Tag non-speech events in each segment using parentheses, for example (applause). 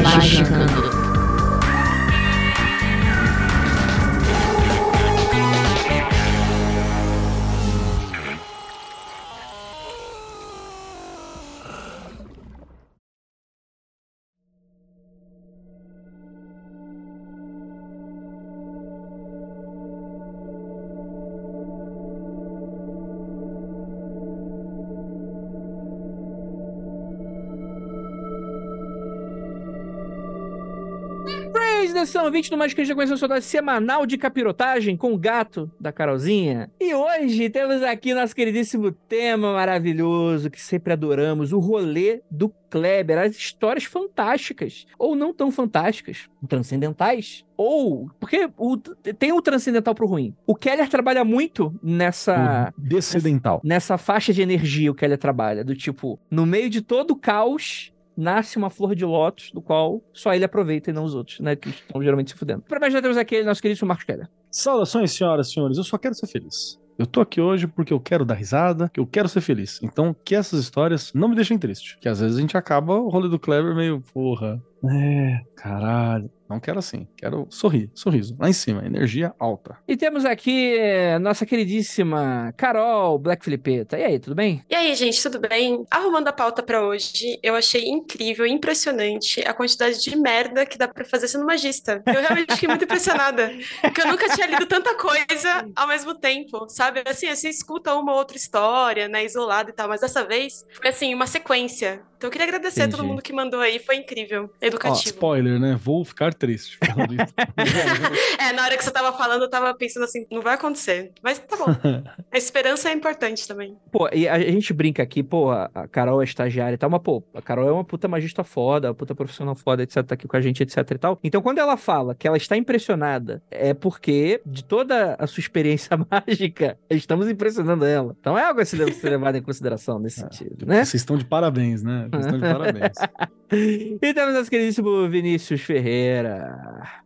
Magicando. Praise atenção, 20 do Mais conheceu sua dose semanal de capirotagem com o gato da Carolzinha. E hoje temos aqui nosso queridíssimo tema maravilhoso que sempre adoramos, o rolê do Kleber, as histórias fantásticas, ou não tão fantásticas, transcendentais, ou porque o, tem o transcendental pro ruim. O Keller trabalha muito nessa O descedental. nessa faixa de energia o Keller trabalha, do tipo, no meio de todo o caos, nasce uma flor de lótus, do qual só ele aproveita e não os outros, né? Que estão geralmente se fudendo. Pra mais já temos aqui nosso querido Marcos Keller. Saudações, senhoras e senhores. Eu só quero ser feliz. Eu tô aqui hoje porque eu quero dar risada, que eu quero ser feliz. Então, que essas histórias não me deixem triste. Que às vezes a gente acaba o rolê do Kleber meio, porra. É, caralho. Não quero assim. Quero sorrir, sorriso. Lá em cima, energia alta. E temos aqui eh, nossa queridíssima Carol Black Filipeta. E aí, tudo bem? E aí, gente, tudo bem? Arrumando a pauta pra hoje, eu achei incrível, impressionante a quantidade de merda que dá pra fazer sendo magista. Eu realmente fiquei muito impressionada, porque eu nunca tinha lido tanta coisa ao mesmo tempo, sabe? Assim, você escuta uma ou outra história, né, isolada e tal, mas dessa vez foi assim, uma sequência. Então eu queria agradecer a todo Entendi. mundo que mandou aí, foi incrível, Ó, educativo. spoiler, né? Vou ficar triste falando isso. (laughs) é, na hora que você tava falando, eu tava pensando assim, não vai acontecer. Mas tá bom. A esperança é importante também. Pô, e a gente brinca aqui, pô, a Carol é estagiária e tal, mas, pô, a Carol é uma puta magista foda, uma puta profissional foda, etc, tá aqui com a gente, etc e tal. Então, quando ela fala que ela está impressionada, é porque, de toda a sua experiência (laughs) mágica, estamos impressionando ela. Então é algo a se deve ser levado em consideração nesse sentido, né? Vocês estão de parabéns, né? Vocês estão de parabéns. (laughs) E temos nosso queridíssimo Vinícius Ferreira.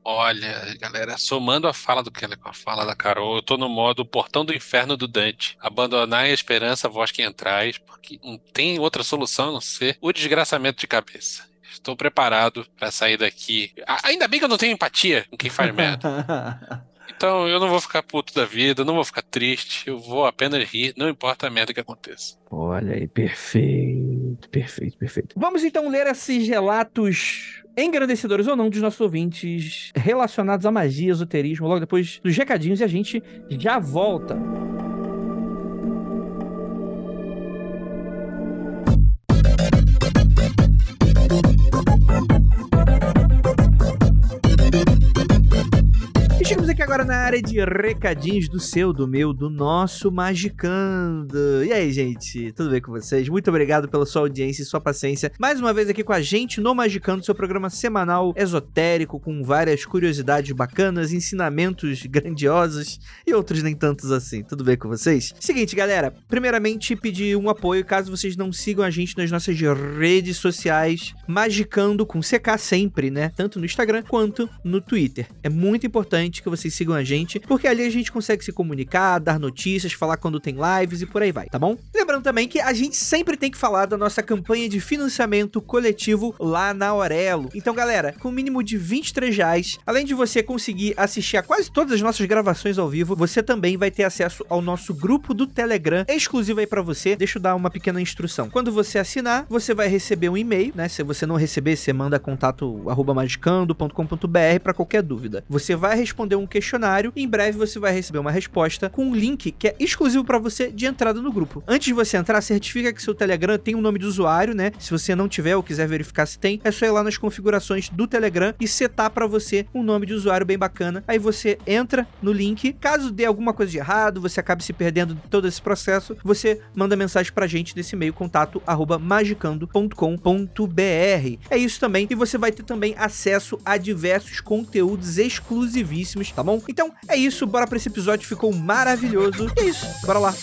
Olha, galera, somando a fala do Keller com a fala da Carol, eu tô no modo portão do inferno do Dante. Abandonar a esperança, vós que entrais, porque não tem outra solução a não ser o desgraçamento de cabeça. Estou preparado para sair daqui. Ainda bem que eu não tenho empatia com quem faz merda. (laughs) Então eu não vou ficar puto da vida, não vou ficar triste, eu vou apenas rir, não importa a merda que aconteça. Olha aí, perfeito, perfeito, perfeito. Vamos então ler esses relatos engrandecedores ou não dos nossos ouvintes relacionados à magia, esoterismo, logo depois dos recadinhos e a gente já volta. Aqui agora na área de recadinhos do seu, do meu, do nosso Magicando. E aí, gente, tudo bem com vocês? Muito obrigado pela sua audiência e sua paciência. Mais uma vez aqui com a gente no Magicando, seu programa semanal esotérico, com várias curiosidades bacanas, ensinamentos grandiosos e outros nem tantos assim. Tudo bem com vocês? Seguinte, galera, primeiramente pedir um apoio caso vocês não sigam a gente nas nossas redes sociais, Magicando com CK sempre, né? Tanto no Instagram quanto no Twitter. É muito importante que vocês sigam a gente, porque ali a gente consegue se comunicar, dar notícias, falar quando tem lives e por aí vai, tá bom? Lembrando também que a gente sempre tem que falar da nossa campanha de financiamento coletivo lá na Aurelo. Então, galera, com o mínimo de 23 reais, além de você conseguir assistir a quase todas as nossas gravações ao vivo, você também vai ter acesso ao nosso grupo do Telegram, exclusivo aí pra você. Deixa eu dar uma pequena instrução. Quando você assinar, você vai receber um e-mail, né? Se você não receber, você manda contato arroba magicando.com.br pra qualquer dúvida. Você vai responder um questionário. Em breve você vai receber uma resposta com um link que é exclusivo para você de entrada no grupo. Antes de você entrar, certifica que seu Telegram tem um nome de usuário, né? Se você não tiver ou quiser verificar se tem, é só ir lá nas configurações do Telegram e setar para você um nome de usuário bem bacana. Aí você entra no link. Caso dê alguma coisa de errado, você acabe se perdendo de todo esse processo, você manda mensagem pra gente nesse e-mail contato arroba magicando.com.br. É isso também. E você vai ter também acesso a diversos conteúdos exclusivíssimos, tá bom? Então é isso, bora pra esse episódio, ficou maravilhoso. E é isso, bora lá.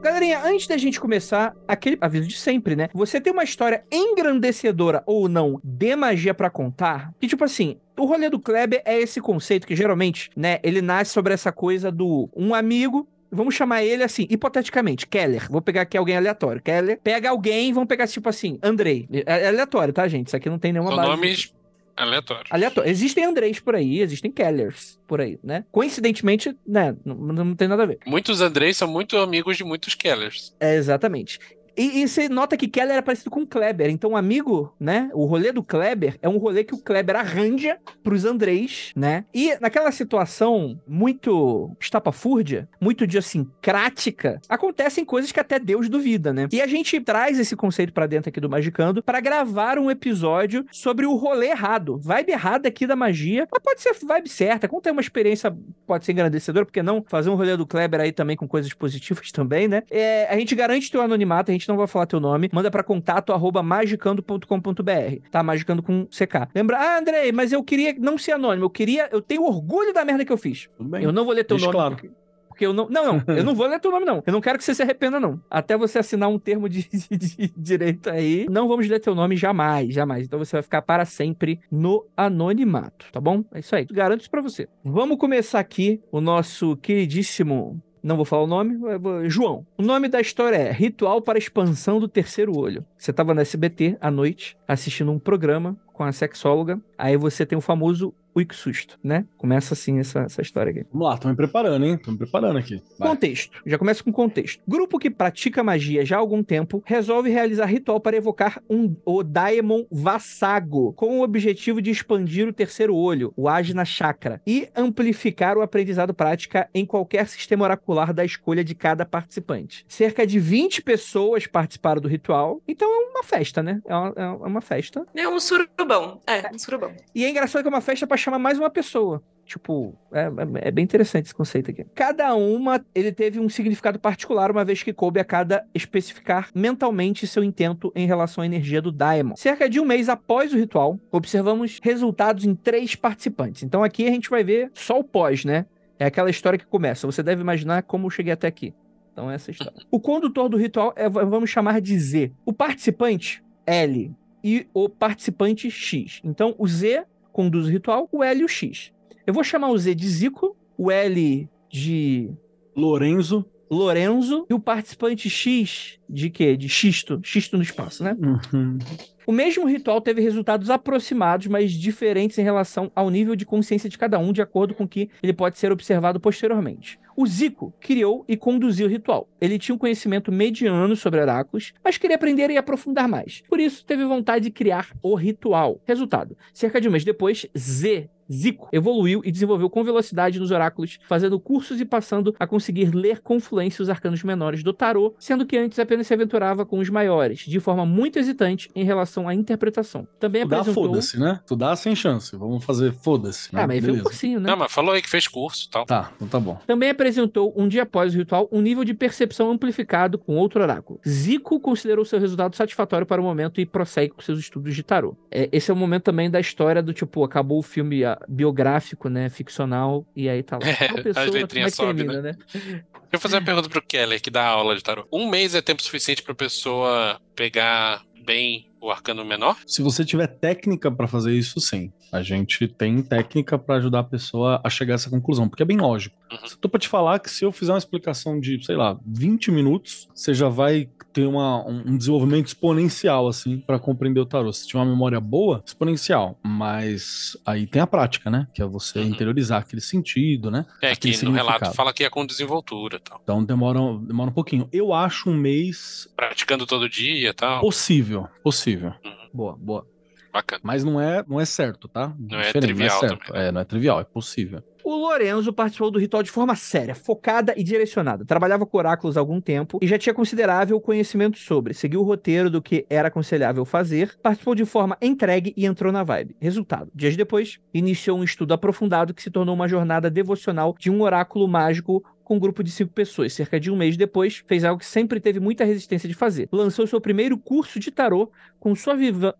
Galerinha, antes da gente começar, aquele aviso de sempre, né? Você tem uma história engrandecedora ou não de magia pra contar, que tipo assim, o rolê do Kleber é esse conceito que geralmente, né, ele nasce sobre essa coisa do um amigo Vamos chamar ele assim, hipoteticamente, Keller. Vou pegar aqui alguém aleatório. Keller pega alguém, vamos pegar tipo assim, Andrei. É aleatório, tá, gente? Isso aqui não tem nenhuma São base. nomes aleatórios. Aleatório. Existem Andrés por aí, existem Kellers por aí, né? Coincidentemente, né, não, não tem nada a ver. Muitos Andrés são muito amigos de muitos Kellers. É, exatamente. E, e você nota que Keller era parecido com Kleber. Então, o amigo, né? O rolê do Kleber é um rolê que o Kleber arranja pros Andrés, né? E naquela situação muito estapafúrdia, muito idiosincrática, acontecem coisas que até Deus duvida, né? E a gente traz esse conceito pra dentro aqui do Magicando para gravar um episódio sobre o rolê errado, vibe errada aqui da magia, mas pode ser vibe certa, como tem uma experiência, pode ser engrandecedora, porque não fazer um rolê do Kleber aí também com coisas positivas também, né? É, a gente garante teu anonimato, a gente não vai falar teu nome, manda para contato arroba magicando.com.br, tá? Magicando com CK. Lembra, ah, Andrei, mas eu queria não ser anônimo, eu queria, eu tenho orgulho da merda que eu fiz. Tudo bem. Eu não vou ler teu Deixa nome. claro. Porque, porque eu não. Não, não, eu não vou ler teu nome, não. Eu não quero que você se arrependa, não. Até você assinar um termo de, (laughs) de- de direito aí. Não vamos ler teu nome jamais, jamais. Então você vai ficar para sempre no anonimato, tá bom? É isso aí. Garanto isso pra você. Vamos começar aqui o nosso queridíssimo. Não vou falar o nome, vou- João. O nome da história é Ritual para Expansão do Terceiro Olho. Você tava no SBT à noite, assistindo um programa com a sexóloga. Aí você tem o famoso Wiki Susto, né? Começa assim essa, essa história aqui. Vamos lá, tô me preparando, hein? Tô me preparando aqui. Vai. Contexto. Já começa com contexto. Grupo que pratica magia já há algum tempo resolve realizar ritual para evocar um, o Daemon Vassago, com o objetivo de expandir o terceiro olho, o Ajna Chakra, e amplificar o aprendizado prática em qualquer sistema oracular da escolha de cada participante. Cerca de 20 pessoas participaram do ritual, então é uma festa, né? É uma, é uma festa. É um surubão. É, um surubão. E é engraçado que é uma festa pra chamar mais uma pessoa. Tipo, é, é- é bem interessante esse conceito aqui. Cada uma, ele teve um significado particular, uma vez que coube a cada especificar mentalmente seu intento em relação à energia do Daemon. Cerca de um mês após o ritual, observamos resultados em três participantes. Então aqui a gente vai ver só o pós, né? É aquela história que começa. Você deve imaginar como eu cheguei até aqui. Então essa é a história. O condutor do ritual é, vamos chamar de Z. O participante, L. E o participante X. Então o Z conduz o ritual, o L e o X. Eu vou chamar o Z de Zico, o L de Lorenzo. Lorenzo e o participante X de quê? De xisto, xisto no espaço, né? Uhum. O mesmo ritual teve resultados aproximados, mas diferentes em relação ao nível de consciência de cada um, de acordo com que ele pode ser observado posteriormente. O Zico criou e conduziu o ritual. Ele tinha um conhecimento mediano sobre oráculos, mas queria aprender e aprofundar mais. Por isso, teve vontade de criar o ritual. Resultado: cerca de um mês depois, Z. Zico evoluiu e desenvolveu com velocidade nos oráculos, fazendo cursos e passando a conseguir ler com fluência os arcanos menores do tarô, sendo que antes apenas se aventurava com os maiores, de forma muito hesitante em relação à interpretação. Também Tu dá apresentou. foda-se, né? Tu dá sem chance. Vamos fazer foda-se. né? Ah, mas ele fez um Beleza. cursinho, né? Não, mas falou aí que fez curso e tal. Tá, então tá bom. Também apresentou, um dia após o ritual, um nível de percepção amplificado com outro oráculo. Zico considerou seu resultado satisfatório para o momento e prossegue com seus estudos de tarô. É, esse é o momento também da história do tipo, acabou o filme ah, biográfico, né, ficcional, e aí tá lá. É, as pessoa, como é letrinhas que sobem, termina, né? Deixa eu fazer uma pergunta pro Keller, que dá aula de tarô. Um mês é tempo suficiente pra pessoa pegar bem o arcano menor? Se você tiver técnica pra fazer isso, sim. A gente tem técnica pra ajudar a pessoa a chegar a essa conclusão, porque é bem lógico. Uhum. Eu tô pra te falar que se eu fizer uma explicação de, sei lá, 20 minutos, você já vai ter uma, um desenvolvimento exponencial, assim, pra compreender o tarô. Se tiver uma memória boa, exponencial. Mas aí tem a prática, né? Que é você Uhum. interiorizar aquele sentido, né? É Aquele que no relato fala que é com desenvoltura e tal. Então demora, demora um pouquinho. Eu acho um mês Praticando todo dia e tal. possível, possível. Boa, boa. Bacana. Mas não é, não é certo, tá? Não é trivial certo. também, né? É, não é trivial, é possível. O Lorenzo participou do ritual de forma séria, focada e direcionada. Trabalhava com oráculos há algum tempo e já tinha considerável conhecimento sobre. Seguiu o roteiro do que era aconselhável fazer, participou de forma entregue e entrou na vibe. Resultado: dias depois, iniciou um estudo aprofundado que se tornou uma jornada devocional de um oráculo mágico com um grupo de cinco pessoas. Cerca de um mês depois, fez algo que sempre teve muita resistência de fazer. Lançou seu primeiro curso de tarô com sua,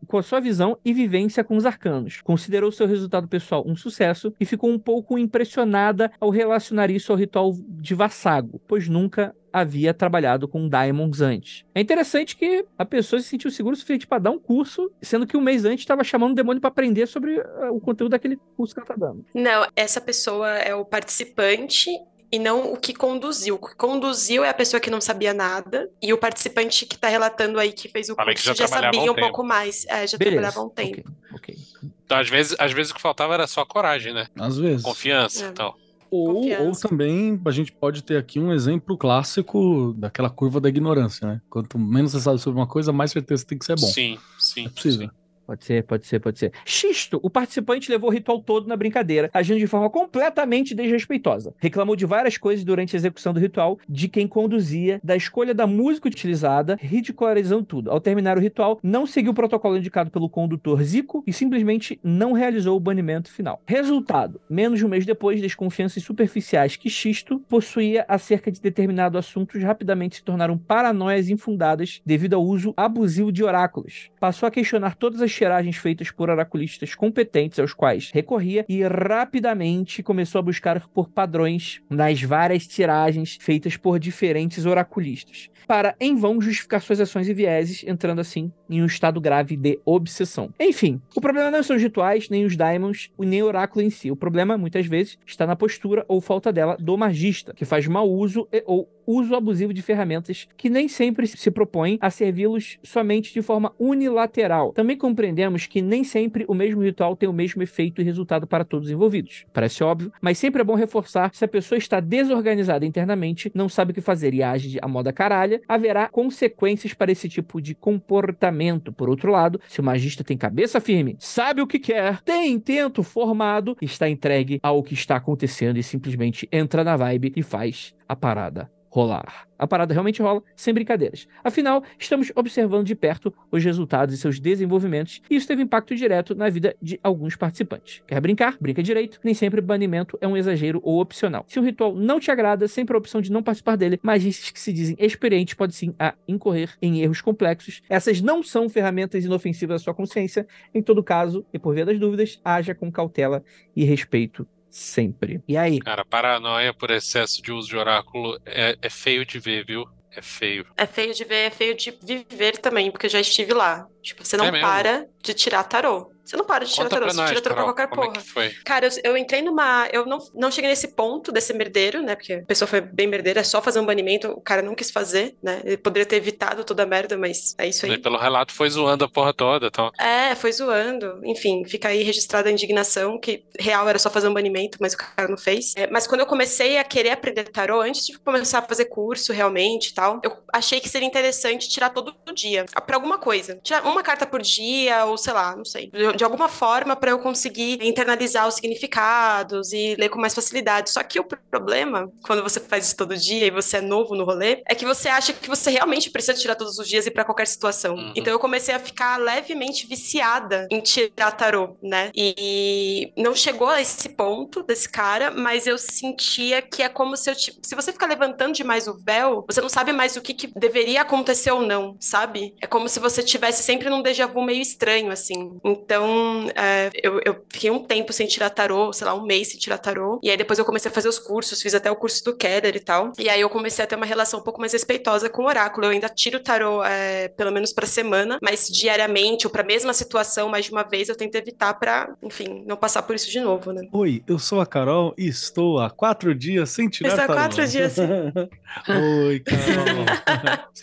com a sua visão e vivência com os arcanos. Considerou seu resultado pessoal um sucesso e ficou um pouco impressionada ao relacionar isso ao ritual de Vassago, pois nunca havia trabalhado com Diamonds antes. É interessante que a pessoa se sentiu segura o suficiente para dar um curso, sendo que um mês antes estava chamando o demônio para aprender sobre eh, o conteúdo daquele curso que ela tá dando. Não, essa pessoa é o participante e não o que conduziu. O que conduziu é a pessoa que não sabia nada e o participante que tá relatando aí que fez o Falei que curso já já, sabia um um pouco mais. É, já Beleza. trabalhava um tempo. Ok, ok. Então, às vezes, às vezes o que faltava era só coragem, né? Às vezes. Confiança É. e tal. Ou, ou também a gente pode ter aqui um exemplo clássico daquela curva da ignorância, né? Quanto menos você sabe sobre uma coisa, mais certeza tem que ser bom. Sim, sim. É possível. sim. Pode ser, pode ser, pode ser. Xisto, o participante levou o ritual todo na brincadeira, agindo de forma completamente desrespeitosa. Reclamou de várias coisas durante a execução do ritual, de quem conduzia, da escolha da música utilizada, ridicularizando tudo. Ao terminar o ritual, não seguiu o protocolo indicado pelo condutor Zico e simplesmente não realizou o banimento final. Resultado: menos de um mês depois, desconfianças superficiais que Xisto possuía acerca de determinado assuntos rapidamente se tornaram paranoias infundadas devido ao uso abusivo de oráculos. Passou a questionar todas as tiragens feitas por oraculistas competentes aos quais recorria e rapidamente começou a buscar por padrões nas várias tiragens feitas por diferentes oraculistas, para em vão justificar suas ações e vieses, entrando assim em um estado grave de obsessão. Enfim, o problema não são os rituais, nem os daimons, e nem o oráculo em si. O problema, muitas vezes, está na postura ou falta dela do magista, que faz mau uso e, ou uso abusivo de ferramentas que nem sempre se propõem a servi-los somente de forma unilateral. Também compreendemos que nem sempre o mesmo ritual tem o mesmo efeito e resultado para todos os envolvidos. Parece óbvio, mas sempre é bom reforçar se a pessoa está desorganizada internamente, não sabe o que fazer e age à moda caralha, haverá consequências para esse tipo de comportamento. Por outro lado, se o magista tem cabeça firme, sabe o que quer, tem intento formado, está entregue ao que está acontecendo e simplesmente entra na vibe e faz a parada rolar. A parada realmente rola, sem brincadeiras. Afinal, estamos observando de perto os resultados e seus desenvolvimentos, e isso teve impacto direto na vida de alguns participantes. Quer brincar? Brinca direito. Nem sempre banimento é um exagero ou opcional. Se um ritual não te agrada, sempre a opção de não participar dele, magistas que se dizem experientes podem sim a incorrer em erros complexos. Essas não são ferramentas inofensivas à sua consciência. Em todo caso, e por via das dúvidas, haja com cautela e respeito sempre. E aí? Cara, paranoia por excesso de uso de oráculo é, é feio de ver, viu? É feio. É feio de ver, é feio de viver também, porque eu já estive lá. Tipo, você não É para de tirar tarô. Você não para de tirar tarô, você tira tarô pra qualquer como porra. é foi? Cara, eu, eu entrei numa. Eu não, não cheguei nesse ponto desse merdeiro, né? Porque a pessoa foi bem merdeira, é só fazer um banimento, o cara não quis fazer, né? Ele poderia ter evitado toda a merda, mas é isso aí. Pelo relato foi zoando a porra toda, então. É, foi zoando. Enfim, fica aí registrada a indignação, que real era só fazer um banimento, mas o cara não fez. É, mas quando eu comecei a querer aprender tarô, antes de começar a fazer curso realmente e tal, eu achei que seria interessante tirar todo dia, pra alguma coisa. Tirar uma carta por dia, ou sei lá, não sei. De, de alguma forma pra eu conseguir internalizar os significados e ler com mais facilidade. Só que o problema, quando você faz isso todo dia e você é novo no rolê, é que você acha que você realmente precisa tirar todos os dias e pra qualquer situação. Uhum. Então eu comecei a ficar levemente viciada em tirar tarô, né? E não chegou a esse ponto desse cara, mas eu sentia que é como se eu. Se você ficar levantando demais o véu, você não sabe mais o que, que deveria acontecer ou não, sabe? É como se você tivesse sempre num déjà vu meio estranho, assim. Então Então, é, eu, eu fiquei um tempo sem tirar tarô, sei lá, um mês sem tirar tarô. E aí depois eu comecei a fazer os cursos, fiz até o curso do Keller e tal. E aí eu comecei a ter uma relação um pouco mais respeitosa com o oráculo. Eu ainda tiro tarô é, pelo menos pra semana, mas diariamente ou pra mesma situação, mais de uma vez, eu tento evitar pra, enfim, não passar por isso de novo, né? Oi, eu sou a Carol e estou há quatro dias sem tirar Estou há tarô. quatro dias sem- (laughs) Oi, Carol.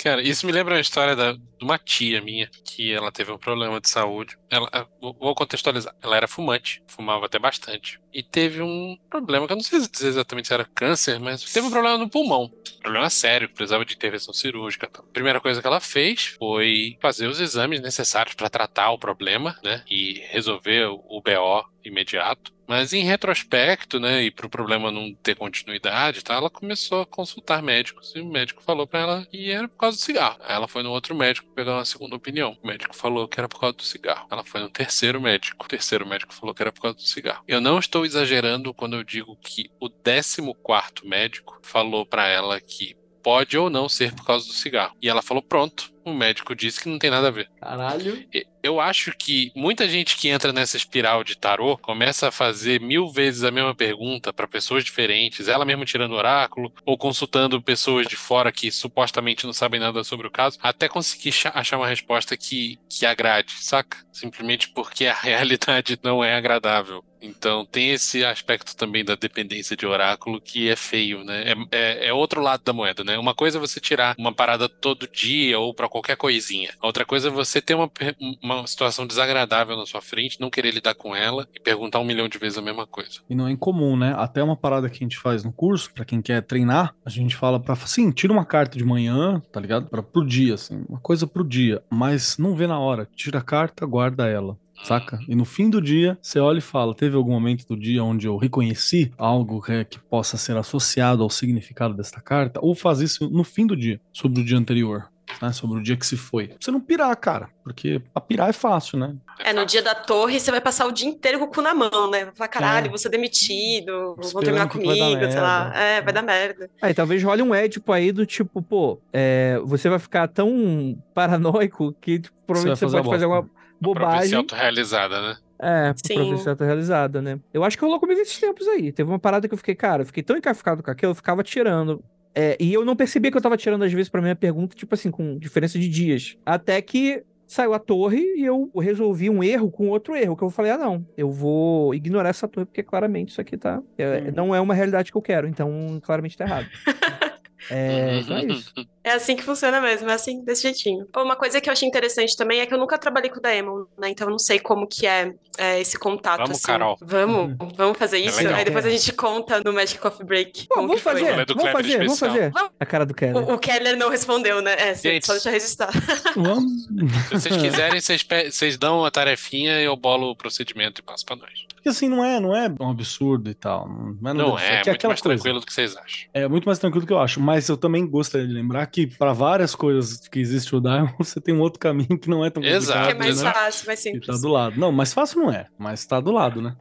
Cara, isso me lembra uma história da, de uma tia minha, que ela teve um problema de saúde. Ela, vou contextualizar. Ela era fumante, fumava até bastante. E teve um problema, que eu não sei dizer exatamente se era câncer, mas teve um problema no pulmão. Problema sério, precisava de intervenção cirúrgica. e tal. A primeira coisa que ela fez foi fazer os exames necessários para tratar o problema, né? E resolver o BO imediato. Mas em retrospecto, né, e pro problema não ter continuidade, tá, ela começou a consultar médicos e o médico falou pra ela que era por causa do cigarro. Aí ela foi no outro médico pegar uma segunda opinião. O médico falou que era por causa do cigarro. Ela foi no terceiro médico. O terceiro médico falou que era por causa do cigarro. Eu não estou exagerando quando eu digo que o décimo quarto médico falou pra ela que pode ou não ser por causa do cigarro. E ela falou: pronto. O médico disse que não tem nada a ver. Caralho. Eu acho que muita gente que entra nessa espiral de tarô começa a fazer mil vezes a mesma pergunta para pessoas diferentes, ela mesma tirando oráculo ou consultando pessoas de fora que supostamente não sabem nada sobre o caso, até conseguir cha- achar uma resposta que, que agrade, saca? Simplesmente porque a (laughs) realidade não é agradável. Então tem esse aspecto também da dependência de oráculo que é feio, né? É, é- é outro lado da moeda, né? Uma coisa é você tirar uma parada todo dia ou pra qualquer coisinha. Outra coisa é você ter uma, uma situação desagradável na sua frente, não querer lidar com ela e perguntar um milhão de vezes a mesma coisa. E não é incomum, né? Até uma parada que a gente faz no curso, pra quem quer treinar, a gente fala pra, assim, tira uma carta de manhã, tá ligado? Pra, pro dia, assim, uma coisa pro dia, mas não vê na hora. Tira a carta, guarda ela. Saca? E no fim do dia, você olha e fala: teve algum momento do dia onde eu reconheci algo que, que possa ser associado ao significado desta carta? Ou faz isso no fim do dia, sobre o dia anterior, né? Sobre o dia que se foi. Pra você não pirar, cara, porque a pirar é fácil, né? É, no dia da torre, você vai passar o dia inteiro com o cu na mão, né? Vai falar, caralho, É. vou ser demitido, vão Esperando terminar vai dar comigo, sei lá. É, vai dar merda. Aí talvez role um édipo aí do tipo, pô, é, você vai ficar tão paranoico que tipo, provavelmente você, fazer a pode fazer alguma Pra bobagem. é autorrealizada, né? É, Sim. tá realizada, né? Eu acho que rolou comigo esses tempos aí. Teve uma parada que eu fiquei, cara, eu fiquei tão encaficado com aquilo, eu ficava tirando. É, e eu não percebia que eu tava tirando, às vezes, pra minha pergunta, tipo assim, com diferença de dias. Até que saiu a torre e eu resolvi um erro com outro erro. Que eu falei, ah, não, eu vou ignorar essa torre, porque claramente isso aqui tá. é, Uhum. Não é uma realidade que eu quero, então claramente tá errado. (laughs) é, então é isso. É assim que funciona mesmo, é assim, desse jeitinho. Uma coisa que eu achei interessante também é que eu nunca trabalhei com o Daemon, né? Então eu não sei como que é, é, esse contato, Vamos, assim. Carol. Vamos, vamos fazer isso? legal. Aí depois a gente conta no Magic Coffee Break. Pô, vamos fazer, vamos fazer, vamos fazer. Vamos. A cara do Keller. O, o Keller não respondeu, né? É, Gente. só deixa registrar. Vamos. Se vocês quiserem, vocês, vocês dão uma tarefinha e eu bolo o procedimento e passo pra nós. Porque assim, não é, não é um absurdo e tal. Não é, Não disso. é, que muito mais coisa. tranquilo do que vocês acham. É muito mais tranquilo do que eu acho. Mas eu também gostaria de lembrar que para várias coisas que existe o Diamond, (laughs) você tem um outro caminho que não é tão complicado. Exato, que é mais né? fácil, mais Que tá simples. do lado. Não, mais fácil não é, mas tá do lado, né?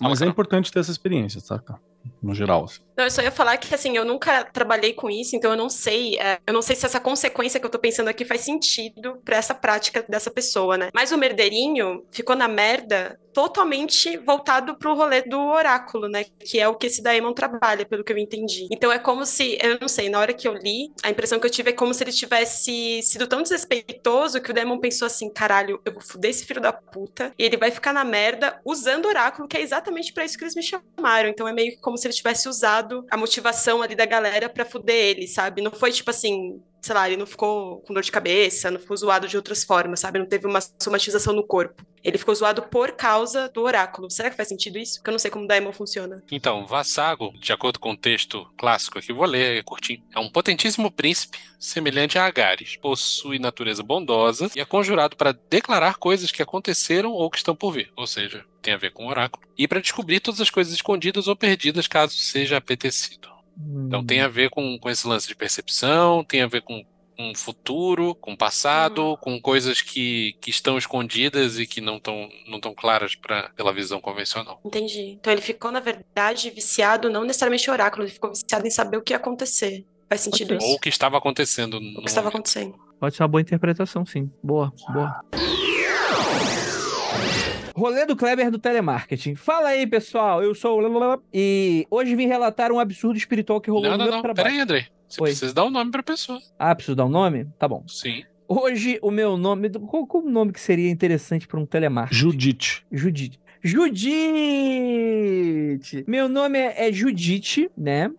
Mas é Carol. importante ter essa experiência, saca? No geral. assim. Não, eu só ia falar que, assim, eu nunca trabalhei com isso, então eu não sei, é, eu não sei se essa consequência que eu tô pensando aqui faz sentido pra essa prática dessa pessoa, né? Mas o merdeirinho ficou na merda totalmente voltado pro rolê do oráculo, né? Que é o que esse Daemon trabalha, pelo que eu entendi. Então é como se, eu não sei, na hora que eu li, a impressão que eu tive é como se ele tivesse sido tão desrespeitoso que o Daemon pensou assim, caralho, eu vou fuder esse filho da puta, e ele vai ficar na merda usando oráculo, que é exatamente pra isso que eles me chamaram. Então é meio que como se ele tivesse usado a motivação ali da galera pra fuder ele, sabe? Não foi tipo assim, sei lá, ele não ficou com dor de cabeça, não ficou zoado de outras formas, sabe? Não teve uma somatização no corpo. Ele ficou zoado por causa do oráculo. Será que faz sentido isso? Porque eu não sei como o Daemon funciona. Então, Vassago, de acordo com o texto clássico aqui, vou ler, curtinho. É um potentíssimo príncipe, semelhante a Agares. Possui natureza bondosa e é conjurado para declarar coisas que aconteceram ou que estão por vir. Ou seja, tem a ver com o oráculo. E para descobrir todas as coisas escondidas ou perdidas, caso seja apetecido. Então tem a ver com, com esse lance de percepção, tem a ver com um futuro, com passado, com coisas que, que estão escondidas e que não estão não tão claras pra, pela visão convencional. Entendi. Então ele ficou, na verdade, viciado não necessariamente em oráculo, ele ficou viciado em saber o que ia acontecer. Faz sentido Pode isso? Ou o que estava acontecendo no O que estava momento. acontecendo. Pode ser uma boa interpretação, sim. Boa, boa. Rolê do Kleber do telemarketing. Fala aí, pessoal. Eu sou o. E hoje vim relatar um absurdo espiritual que rolou Não, no não, meu não. trabalho. Pera aí, André. Você Oi. precisa dar um nome pra pessoa. Ah, preciso dar um nome? Tá bom. Sim. Hoje o meu nome. Qual, qual o nome que seria interessante para um telemarketing? Judite. Judite. Judite! Meu nome é, é Judite, né?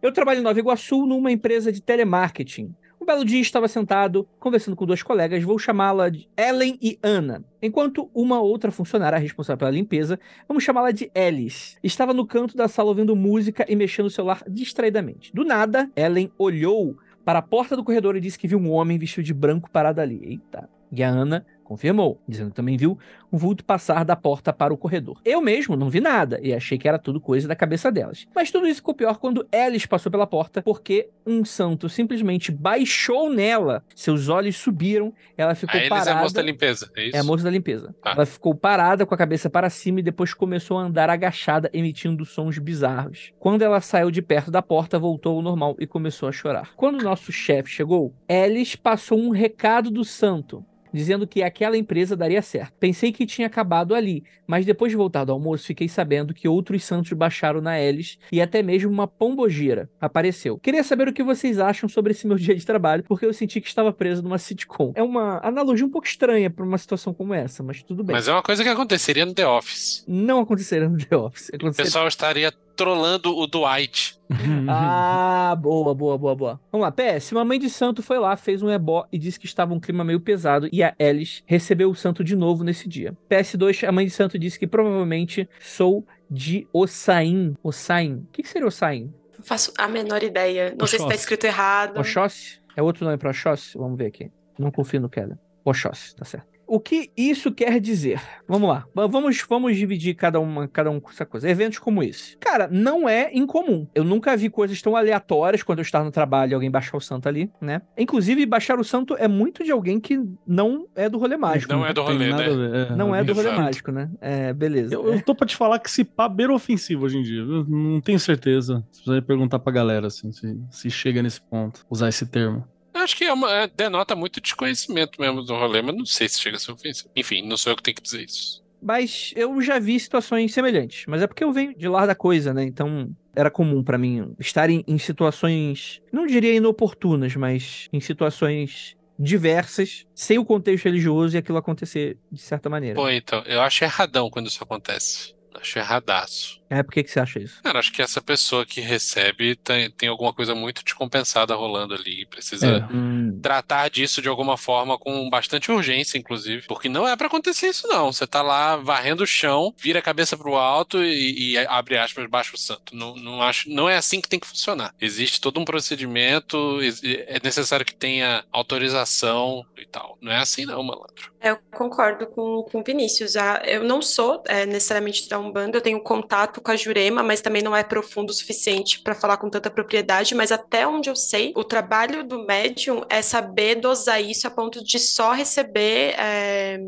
Eu trabalho em Nova Iguaçu numa empresa de telemarketing. Um belo dia estava sentado, conversando com duas colegas, vou chamá-la de Ellen e Ana. Enquanto uma outra funcionária responsável pela limpeza, vamos chamá-la de Alice, estava no canto da sala ouvindo música e mexendo no celular distraidamente. Do nada, Ellen olhou para a porta do corredor e disse que viu um homem vestido de branco parado ali. Eita. E a Ana confirmou, dizendo que também viu um vulto passar da porta para o corredor. Eu mesmo não vi nada e achei que era tudo coisa da cabeça delas. Mas tudo isso ficou pior quando Alice passou pela porta, porque um santo simplesmente baixou nela. Seus olhos subiram, ela ficou A Elis é parada. a moça da limpeza, é isso? É a moça da limpeza. Tá. Ela ficou parada com a cabeça para cima e depois começou a andar agachada, emitindo sons bizarros. Quando ela saiu de perto da porta, voltou ao normal e começou a chorar. Quando o nosso chefe chegou, Alice passou um recado do santo. Dizendo que aquela empresa daria certo. Pensei que tinha acabado ali, mas depois de voltar do almoço, fiquei sabendo que outros santos baixaram na Alice e até mesmo uma pombogira apareceu. Queria saber o que vocês acham sobre esse meu (laughs) dia de trabalho, porque eu senti que estava preso numa sitcom. É uma analogia um pouco estranha para uma situação como essa, mas tudo bem. Mas é uma coisa que aconteceria no The Office. Não aconteceria no The Office. O Aconteceria... pessoal estaria trolando o Dwight. (laughs) Ah, boa, boa, boa, boa. Vamos lá, PS. Uma mãe de santo foi lá, fez um ebó e disse que estava um clima meio pesado e a Alice recebeu o santo de novo nesse dia. PS2, a mãe de santo disse que provavelmente sou de Ossain. Ossain. O que que seria Ossain? Não faço a menor ideia. Não sei se tá Oxóssi. escrito errado. Oxóssi? É outro nome para Oxóssi? Vamos ver aqui. Não confio no Keller. Oxóssi, tá certo. O que isso quer dizer? Vamos lá. Va- Vamos, vamos dividir cada uma, cada um com essa coisa. Eventos como esse. Cara, não é incomum. Eu nunca vi coisas tão aleatórias quando eu estava no trabalho e alguém baixar o santo ali, né? Inclusive, baixar o santo é muito de alguém que não é do rolê mágico. Não né? é do rolê, nada né? é, Não é do rolê Exato. mágico, né? É, beleza. Eu, eu tô pra te falar que esse pá beira ofensivo hoje em dia. Eu não tenho certeza. Precisaria perguntar pra galera assim, se, se chega nesse ponto, usar esse termo. Acho que é uma- é, denota muito desconhecimento mesmo do rolê, mas não sei se chega a ser ofensivo. Enfim, não sou eu que tenho que dizer isso. Mas eu já vi situações semelhantes. Mas é porque eu venho de lá da coisa, né? Então era comum pra mim estar em, em situações, não diria inoportunas, mas em situações diversas, sem o contexto religioso e aquilo acontecer de certa maneira. Pô, então, eu acho erradão quando isso acontece. Acho erradaço. É, por que, que você acha isso? Cara, acho que essa pessoa que recebe tem, tem alguma coisa muito descompensada rolando ali. Precisa É. Hum, tratar disso de alguma forma com bastante urgência, inclusive. Porque não é pra acontecer isso, não. Você tá lá varrendo o chão, vira a cabeça pro alto e, e abre aspas, baixa o santo. Não, não, acho, não é assim que tem que funcionar. Existe todo um procedimento, é necessário que tenha autorização e tal. Não é assim, não, malandro. É, Eu concordo com, com o Vinícius. Ah, Eu não sou é, necessariamente da Umbanda, eu tenho contato com a Jurema, mas também não é profundo o suficiente para falar com tanta propriedade. Mas até onde eu sei, o trabalho do médium é saber dosar isso a ponto de só receber. é,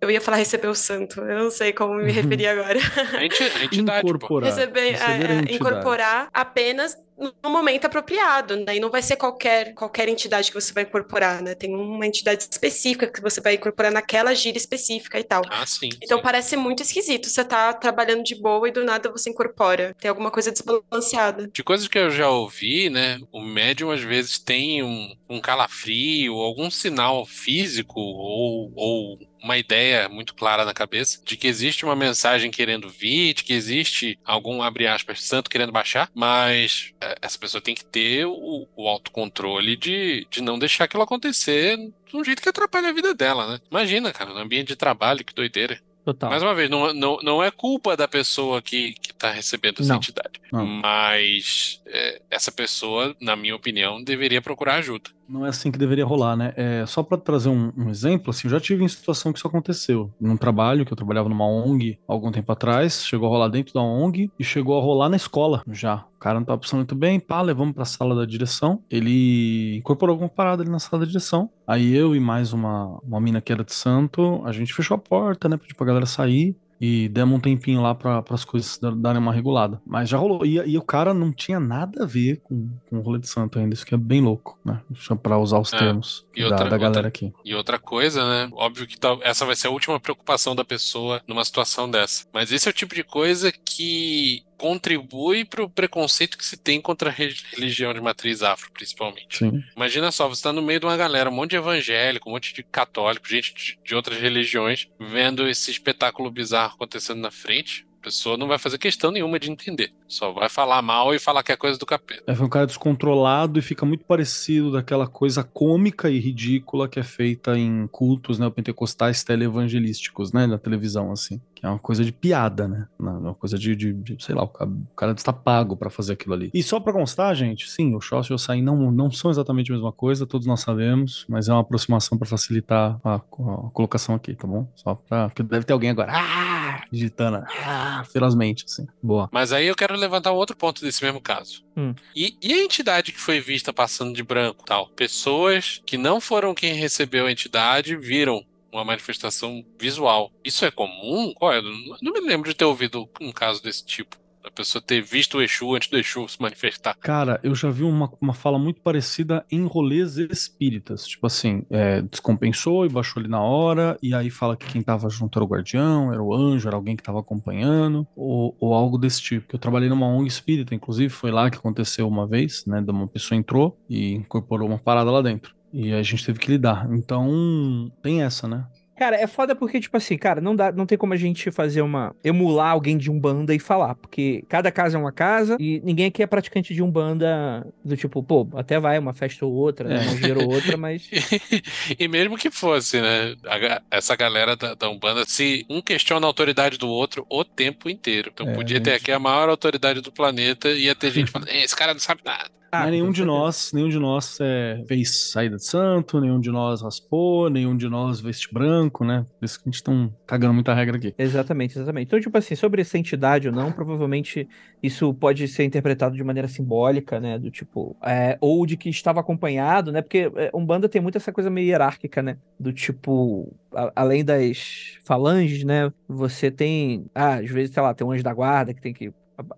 Eu ia falar receber o santo, eu não sei como me (laughs) referir agora. A, enti, a entidade. Incorporar. Receber, Receber é, a é, entidade. incorporar apenas no momento apropriado, né? E não vai ser qualquer, qualquer entidade que você vai incorporar, né? Tem uma entidade específica que você vai incorporar naquela gíria específica e tal. Ah, sim. Então sim. parece muito esquisito. Você tá trabalhando de boa e do nada você incorpora. Tem alguma coisa desbalanceada. De coisas que eu já ouvi, né? O médium às vezes tem um, um calafrio, algum sinal físico ou, ou uma ideia muito clara na cabeça de que existe uma mensagem querendo vir, de que existe algum, abre aspas, santo querendo baixar, mas essa pessoa tem que ter o, o autocontrole de, de não deixar aquilo acontecer de um jeito que atrapalhe a vida dela, né? Imagina, cara, no ambiente de trabalho, que doideira. total. Mais uma vez, não, não, não é culpa da pessoa que, que tá recebendo essa Não. entidade. Não. Mas é, essa pessoa, na minha opinião, deveria procurar ajuda. Não é assim que deveria rolar, né? É, só pra trazer um, um exemplo, assim, eu já tive em situação que isso aconteceu. Num trabalho que eu trabalhava numa ONG algum tempo atrás, chegou a rolar dentro da ONG e chegou a rolar na escola já. O cara não tava pensando muito bem, pá, levamos pra sala da direção. Ele incorporou alguma parada ali na sala da direção. Aí eu e mais uma, uma mina que era de santo, a gente fechou a porta, né? Pediu pra galera sair. E demos um tempinho lá para as coisas darem uma regulada. Mas já rolou. E, e, o cara não tinha nada a ver com, com o rolê de santo ainda, isso que é bem louco, né? Para usar os é, termos da, outra, da, galera outra, aqui. E outra coisa, né? Óbvio que tá, essa vai ser a última preocupação da pessoa numa situação dessa. Mas esse é o tipo de coisa que contribui para o preconceito que se tem contra a religião de matriz afro, principalmente. Sim. Imagina só, você está no meio de uma galera, um monte de evangélico, um monte de católico, gente de, de outras religiões, vendo esse espetáculo bizarro acontecendo na frente. A pessoa não vai fazer questão nenhuma de entender. Só vai falar mal e falar que é coisa do capeta. É, um cara descontrolado e fica muito parecido daquela coisa cômica e ridícula que é feita em cultos neopentecostais televangelísticos, né? Na televisão, assim. Que é uma coisa de piada, né? Uma coisa de, de, de sei lá, o cara, o cara está pago para fazer aquilo ali. E só para constar, gente, sim, o Shoss e o Sain não, não são exatamente a mesma coisa, todos nós sabemos, mas é uma aproximação para facilitar a, a, colocação aqui, tá bom? Só pra. Porque deve ter alguém agora. Ah! Digitando. Ah! Ferozmente, assim. Boa. Mas aí eu quero levantar um outro ponto desse mesmo caso. Hum. E, e, a entidade que foi vista passando de branco tal? Pessoas que não foram quem recebeu a entidade viram uma manifestação visual. Isso é comum? Olha, não me lembro de ter ouvido um caso desse tipo. A pessoa ter visto o Exu antes do Exu se manifestar. Cara, eu já vi uma, uma fala muito parecida em rolês espíritas. Tipo assim, é, descompensou e baixou ali na hora, e aí fala que quem tava junto era o guardião, era o anjo, era alguém que tava acompanhando, ou, ou algo desse tipo. Eu trabalhei numa ONG espírita, inclusive, foi lá que aconteceu uma vez, né? De uma pessoa entrou e incorporou uma parada lá dentro. E a gente teve que lidar. Então, tem essa, né? Cara, é foda porque, tipo assim, cara, não, dá, não tem como a gente fazer uma. emular alguém de Umbanda e falar. Porque cada casa é uma casa e ninguém aqui é praticante de Umbanda do tipo, pô, até vai uma festa ou outra, né? Uma gira ou outra, mas. (laughs) e mesmo que fosse, né? A, essa galera da, da, Umbanda, se um questiona a autoridade do outro o tempo inteiro. Então é, podia gente... ter aqui a maior autoridade do planeta e ia ter gente falando, esse cara não sabe nada. Ah, Mas nenhum de nós, nenhum de nós é, fez saída de santo, nenhum de nós raspou, nenhum de nós veste branco, né? Por isso que a gente tá cagando muita regra aqui. Exatamente, exatamente. Então, tipo assim, sobre essa entidade ou não, provavelmente isso pode ser interpretado de maneira simbólica, né? Do tipo, é, ou de que estava acompanhado, né? Porque é, Umbanda tem muito essa coisa meio hierárquica, né? Do tipo, a, além das falanges, né? Você tem, ah, às vezes, sei lá, tem um anjo da guarda que tem que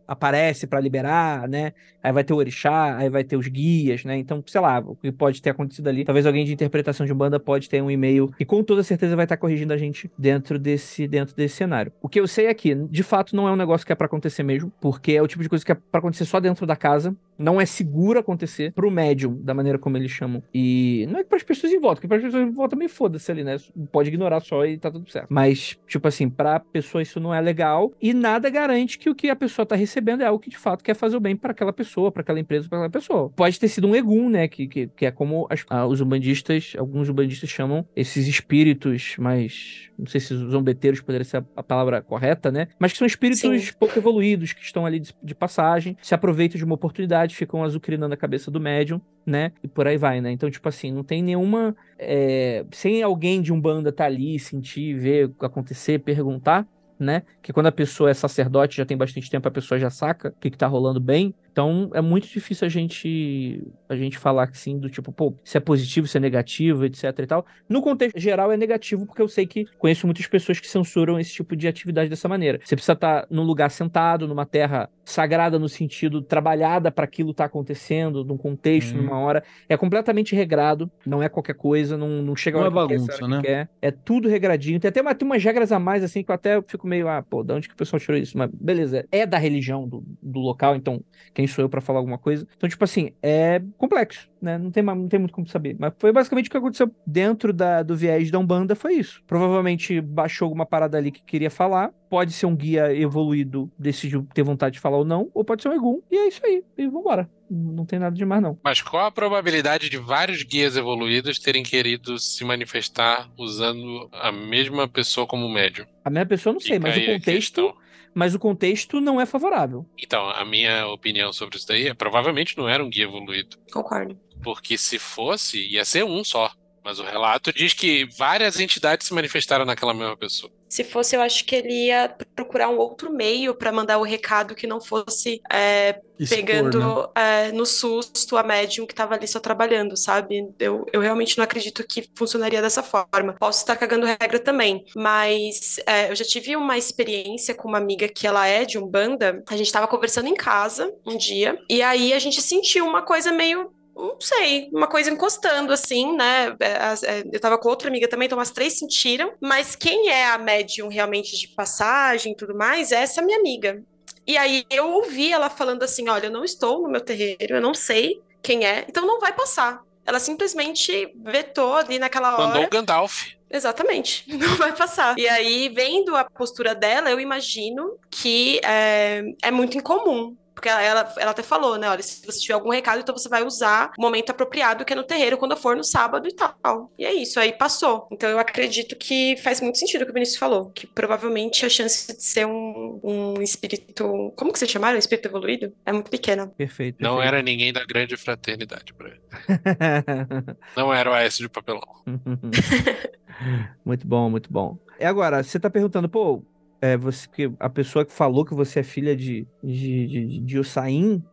aparece para liberar, né? Aí vai ter o orixá, aí vai ter os guias, né? Então, sei lá, o que pode ter acontecido ali. Talvez alguém de interpretação de banda pode ter um e-mail e com toda certeza vai estar corrigindo a gente dentro desse dentro desse cenário. O que eu sei é que, de fato, não é um negócio que é para acontecer mesmo, porque é o tipo de coisa que é para acontecer só dentro da casa. Não é seguro acontecer pro médium, da maneira como eles chamam. E não é para as pessoas em volta, porque para as pessoas em volta também foda-se ali, né? Pode ignorar só e tá tudo certo. Mas, tipo assim, pra pessoa isso não é legal e nada garante que o que a pessoa tá recebendo é algo que de fato quer fazer o bem para aquela pessoa, para aquela empresa, para aquela pessoa. Pode ter sido um egum, né? Que, que, que é como as, ah, os umbandistas, alguns umbandistas chamam esses espíritos mais. Não sei se os zombeteiros poderia ser a, a palavra correta, né? Mas que são espíritos Sim. pouco evoluídos, que estão ali de, de, passagem, se aproveitam de uma oportunidade, ficam azucrinando a cabeça do médium, né? E por aí vai, né? Então, tipo assim, não tem nenhuma. É, sem alguém de Umbanda estar tá ali, sentir, ver acontecer, perguntar, né? Que quando a pessoa é sacerdote, já tem bastante tempo, a pessoa já saca o que, que tá rolando bem. Então é muito difícil a gente a gente falar assim do tipo, pô, se é positivo, se é negativo, etc e tal. No contexto geral é negativo porque eu sei que conheço muitas pessoas que censuram esse tipo de atividade dessa maneira. Você precisa estar tá num lugar sentado, numa terra sagrada no sentido trabalhada para aquilo estar tá acontecendo, num contexto, hum. numa hora. É completamente regrado, não é qualquer coisa, não, não chega não é bagunça, né? Quer, é tudo regradinho. Tem até uma, tem umas regras a mais assim que eu até fico meio, ah, pô, de onde que o pessoal tirou isso? Mas beleza, é da religião do, do local, então quem sou eu para falar alguma coisa? Então, tipo assim, é complexo, né? Não tem, não tem muito como saber. Mas foi basicamente o que aconteceu dentro da, do viés da Umbanda, foi isso. Provavelmente baixou alguma parada ali que queria falar. Pode ser um guia evoluído, decidiu ter vontade de falar ou não, ou pode ser um Egum, e é isso aí. E vambora. Não tem nada demais, não. Mas qual a probabilidade de vários guias evoluídos terem querido se manifestar usando a mesma pessoa como médium? A mesma pessoa, não sei, mas o contexto mas o contexto não é favorável. Então, a minha opinião sobre isso daí é provavelmente não era um guia evoluído. Concordo. Porque se fosse, ia ser um só. Mas o relato diz que várias entidades se manifestaram naquela mesma pessoa. Se fosse, eu acho que ele ia procurar um outro meio para mandar o recado que não fosse é, Expor, pegando né? é, no susto a médium que estava ali só trabalhando, sabe? Eu, eu realmente não acredito que funcionaria dessa forma. Posso estar cagando regra também, mas é, eu já tive uma experiência com uma amiga que ela é de Umbanda. A gente estava conversando em casa um dia, e aí a gente sentiu uma coisa meio não sei, uma coisa encostando assim, né? É, é, Eu tava com outra amiga também, então as três sentiram, mas quem é a médium realmente de passagem e tudo mais é essa minha amiga. E aí eu ouvi ela falando assim: olha, eu não estou no meu terreiro, eu não sei quem é, então não vai passar. Ela simplesmente vetou ali naquela hora. Mandou o Gandalf. Exatamente, (laughs) não vai passar. E aí, vendo a postura dela, eu imagino que é, é muito incomum. Porque ela, ela, ela até falou, né? Olha, se você tiver algum recado, então você vai usar o momento apropriado, que é no terreiro, quando for no sábado e tal. E é isso, aí passou. Então eu acredito que faz muito sentido o que o Vinícius falou, que provavelmente a chance de ser um, um espírito. Como que vocês chamaram? Um espírito evoluído? É muito pequena. Perfeito. Não perfeito. era ninguém da grande fraternidade pra ele. (laughs) Não era o Aécio de papelão. (laughs) muito bom, muito bom. E agora, você tá perguntando, pô, é, você, a pessoa que falou que você é filha de, de, de, de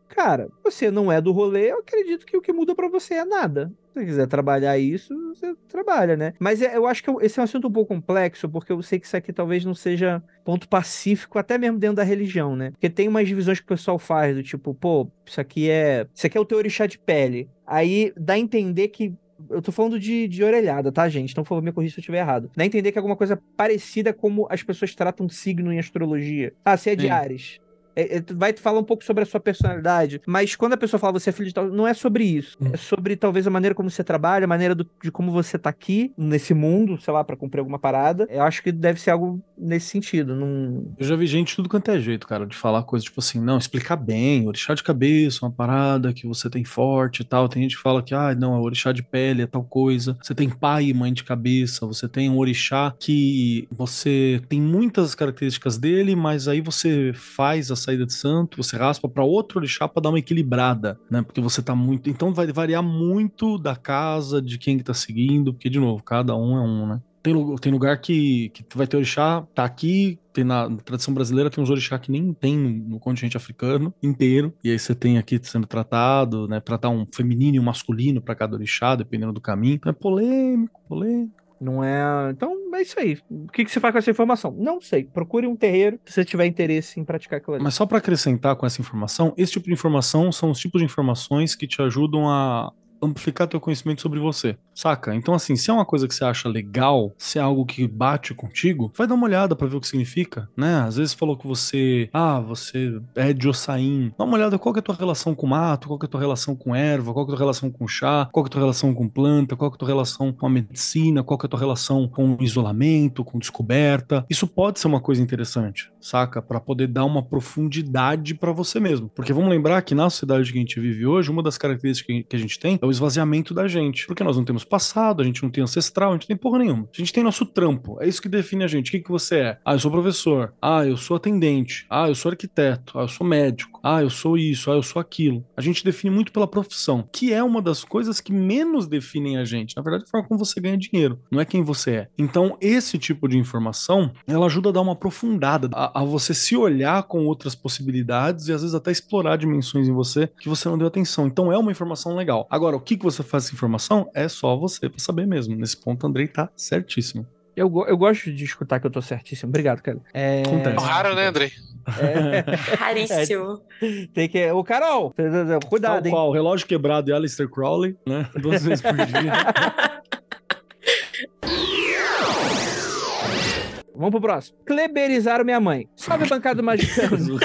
cara, você não é do rolê, eu acredito que o que muda pra você é nada. Se você quiser trabalhar isso, você trabalha, né? Mas é- eu acho que esse é um assunto um pouco complexo, porque eu sei que isso aqui talvez não seja ponto pacífico, até mesmo dentro da religião, né? Porque tem umas divisões que o pessoal faz, do tipo, pô, isso aqui é. Isso aqui é o teu orixá de pele. Aí dá a entender que eu tô falando de, de orelhada, tá, gente? Então, por favor, me corrija se eu estiver errado. A entender que é alguma coisa parecida como as pessoas tratam signo em astrologia. Ah, você é de Sim. Ares. É, é, vai te falar um pouco sobre a sua personalidade, mas quando a pessoa fala você é filho de tal, não é sobre isso. Hum. É sobre talvez a maneira como você trabalha, a maneira do- de como você tá aqui nesse mundo, sei lá, pra cumprir alguma parada. Eu acho que deve ser algo nesse sentido. Não... Eu já vi gente tudo quanto é jeito, cara, de falar coisas tipo assim, não, explicar bem, orixá de cabeça, uma parada que você tem forte e tal. Tem gente que fala que, ah, não, é orixá de pele, é tal coisa. Você tem pai e mãe de cabeça, você tem um orixá que você tem muitas características dele, mas aí você faz a saída de santo, você raspa pra outro orixá pra dar uma equilibrada, né? Porque você tá muito. Então vai variar muito da casa, de quem que tá seguindo, porque, de novo, cada um é um, né? Tem, tem lugar que, que vai ter orixá, tá aqui, tem na, na tradição brasileira tem uns orixá que nem tem no, no continente africano inteiro, e aí você tem aqui sendo tratado, né, tratar um feminino e um masculino pra cada orixá, dependendo do caminho. Então é polêmico, polêmico. Não é. Então, é isso aí. O que, que você faz com essa informação? Não sei. Procure um terreiro se você tiver interesse em praticar aquilo ali. Mas só pra acrescentar com essa informação, esse tipo de informação são os tipos de informações que te ajudam a amplificar teu conhecimento sobre você, saca? Então assim, se é uma coisa que você acha legal, se é algo que bate contigo, vai dar uma olhada pra ver o que significa, né? Às vezes falou que você, ah, você é de Ossain. Dá uma olhada qual é a tua relação com mato, qual é a tua relação com erva, qual é a tua relação com chá, qual é a tua relação com planta, qual é a tua relação com a medicina, qual é a tua relação com isolamento, com descoberta. Isso pode ser uma coisa interessante, saca? Pra poder dar uma profundidade pra você mesmo. Porque vamos lembrar que na sociedade que a gente vive hoje, uma das características que a gente tem é o esvaziamento da gente. Porque nós não temos passado, a gente não tem ancestral, a gente não tem porra nenhuma. A gente tem nosso trampo. É isso que define a gente. O que, que você é? Ah, eu sou professor. Ah, eu sou atendente. Ah, eu sou arquiteto. Ah, eu sou médico. Ah, eu sou isso. Ah, eu sou aquilo. A gente define muito pela profissão, que é uma das coisas que menos definem a gente. Na verdade, a forma como você ganha dinheiro, não é quem você é. Então, esse tipo de informação, ela ajuda a dar uma aprofundada, a, a você se olhar com outras possibilidades e às vezes até explorar dimensões em você que você não deu atenção. Então, é uma informação legal. Agora, o que, que você faz com essa informação é só você pra saber mesmo. Nesse ponto, Andrei tá certíssimo. Eu, eu gosto de escutar que eu tô certíssimo. Obrigado, cara. É, Acontece. É raro, né, Andrei? é, (laughs) Raríssimo. tem que. Ô, Carol! Cuidado, hein? qual, relógio quebrado e Aleister Crowley, né? Duas vezes por dia. (laughs) Vamos pro próximo. Kleberizaram minha mãe. Salve, bancada magicano.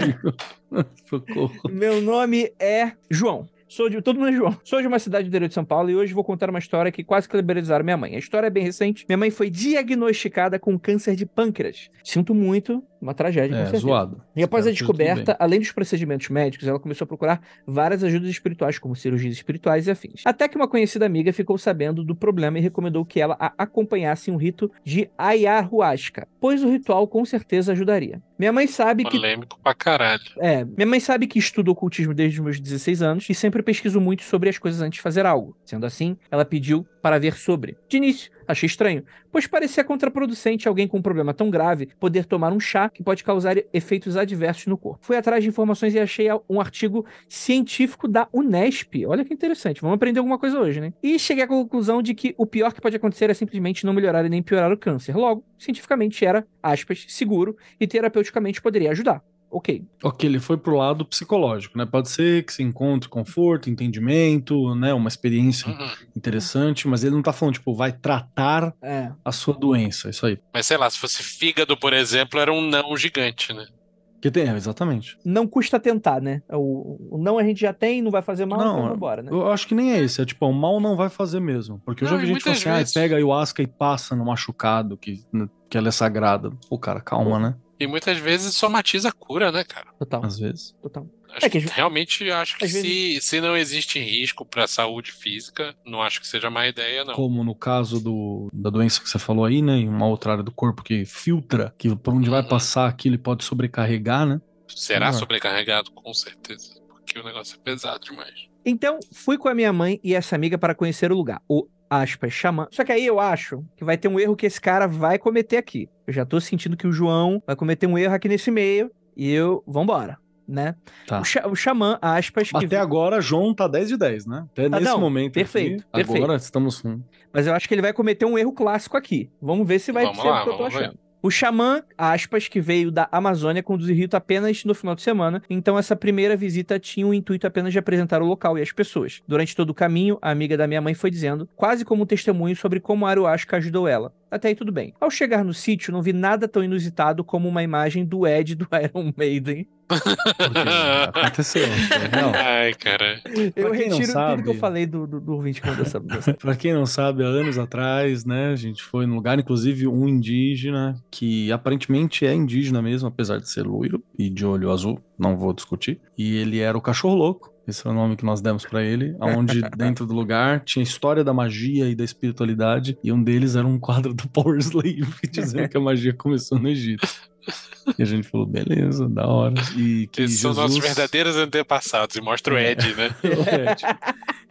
(laughs) Socorro. Meu nome é João. Sou de. Todo mundo é João. (laughs) Sou de uma cidade do interior de São Paulo e hoje vou contar uma história que quase cleberizaram minha mãe. A história é bem recente. Minha mãe foi diagnosticada com câncer de pâncreas. Sinto muito, uma tragédia, É, zoado. E após a que esteja tudo descoberta, além dos procedimentos médicos, ela começou a procurar várias ajudas espirituais, como cirurgias espirituais e afins. Até que uma conhecida amiga ficou sabendo do problema e recomendou que ela a acompanhasse em um rito de ayahuasca, pois o ritual com certeza ajudaria. Minha mãe sabe que Polêmico pra caralho. é, minha mãe sabe que estudo ocultismo desde os meus 16 anos e sempre pesquiso muito sobre as coisas antes de fazer algo. Sendo assim, ela pediu para ver sobre. De início, achei estranho, pois parecia contraproducente alguém com um problema tão grave poder tomar um chá que pode causar efeitos adversos no corpo. Fui atrás de informações e achei um artigo científico da Unesp. Olha que interessante, vamos aprender alguma coisa hoje, né? E cheguei à conclusão de que o pior que pode acontecer é simplesmente não melhorar e nem piorar o câncer. Logo, cientificamente era, aspas, seguro e terapeuticamente poderia ajudar ok. Ok, ele foi pro lado psicológico, né? Pode ser que se encontre conforto, entendimento, né? Uma experiência uhum. interessante, mas ele não tá falando, tipo, vai tratar é. a sua doença, isso aí. Mas sei lá, se fosse fígado, por exemplo, era um não gigante, né? Que tem, exatamente. Não custa tentar, né? O, o, não a gente já tem, não vai fazer mal, não, então vambora, né? Eu acho que nem é esse. É tipo, o mal não vai fazer mesmo. Porque eu não, já vi gente falando assim, ah, pega ayahuasca e passa no machucado, que, que ela é sagrada. Pô, cara, calma, né? E muitas vezes somatiza a cura, né, cara? Total. Às vezes. Total. Acho é que, realmente acho que se, vezes... se não existe risco para a saúde física, não acho que seja má ideia, não. Como no caso do, da doença que você falou aí, né? Em uma outra área do corpo que filtra, que por onde uhum. vai passar aqui ele pode sobrecarregar, né? Será sobrecarregado? Com certeza. Porque o negócio é pesado demais. Então, fui com a minha mãe e essa amiga para conhecer o lugar. O aspas, xamã. Só que aí eu acho que vai ter um erro que esse cara vai cometer aqui. Eu já tô sentindo que o João vai cometer um erro aqui nesse meio e eu. Vambora. Né? Tá. O, o xamã, aspas. Que... Até agora, João tá 10 de 10, né? Até tá, nesse não, momento. Perfeito, aqui, perfeito. Agora estamos. Mas eu acho que ele vai cometer um erro clássico aqui. Vamos ver se vai vamos ser lá, o que eu tô achando. Ver. O xamã, aspas, que veio da Amazônia, conduziu Rito apenas no final de semana, então essa primeira visita tinha o intuito apenas de apresentar o local e as pessoas. Durante todo o caminho, a amiga da minha mãe foi dizendo, quase como um testemunho sobre como a Ayahuasca ajudou ela. Até aí tudo bem. Ao chegar no sítio, não vi nada tão inusitado como uma imagem do Ed do (laughs) Iron Maiden. Aconteceu. Não. Ai, cara. Eu retiro sabe, tudo que eu falei do, do, do ouvinte quando essa. (laughs) pra quem não sabe, há anos atrás, né, a gente foi num lugar, inclusive, um indígena, que aparentemente é indígena mesmo, apesar de ser loiro e de olho azul, não vou discutir. E ele era o cachorro louco. Esse é o nome que nós demos para ele, onde (laughs) dentro do lugar tinha história da magia e da espiritualidade, e um deles era um quadro do Power Slave (laughs) dizendo que a magia começou no Egito. E a gente falou, beleza, da hora. E que Esses Jesus... são nossos verdadeiros antepassados, e mostra o é. Ed, né? (laughs) o Ed.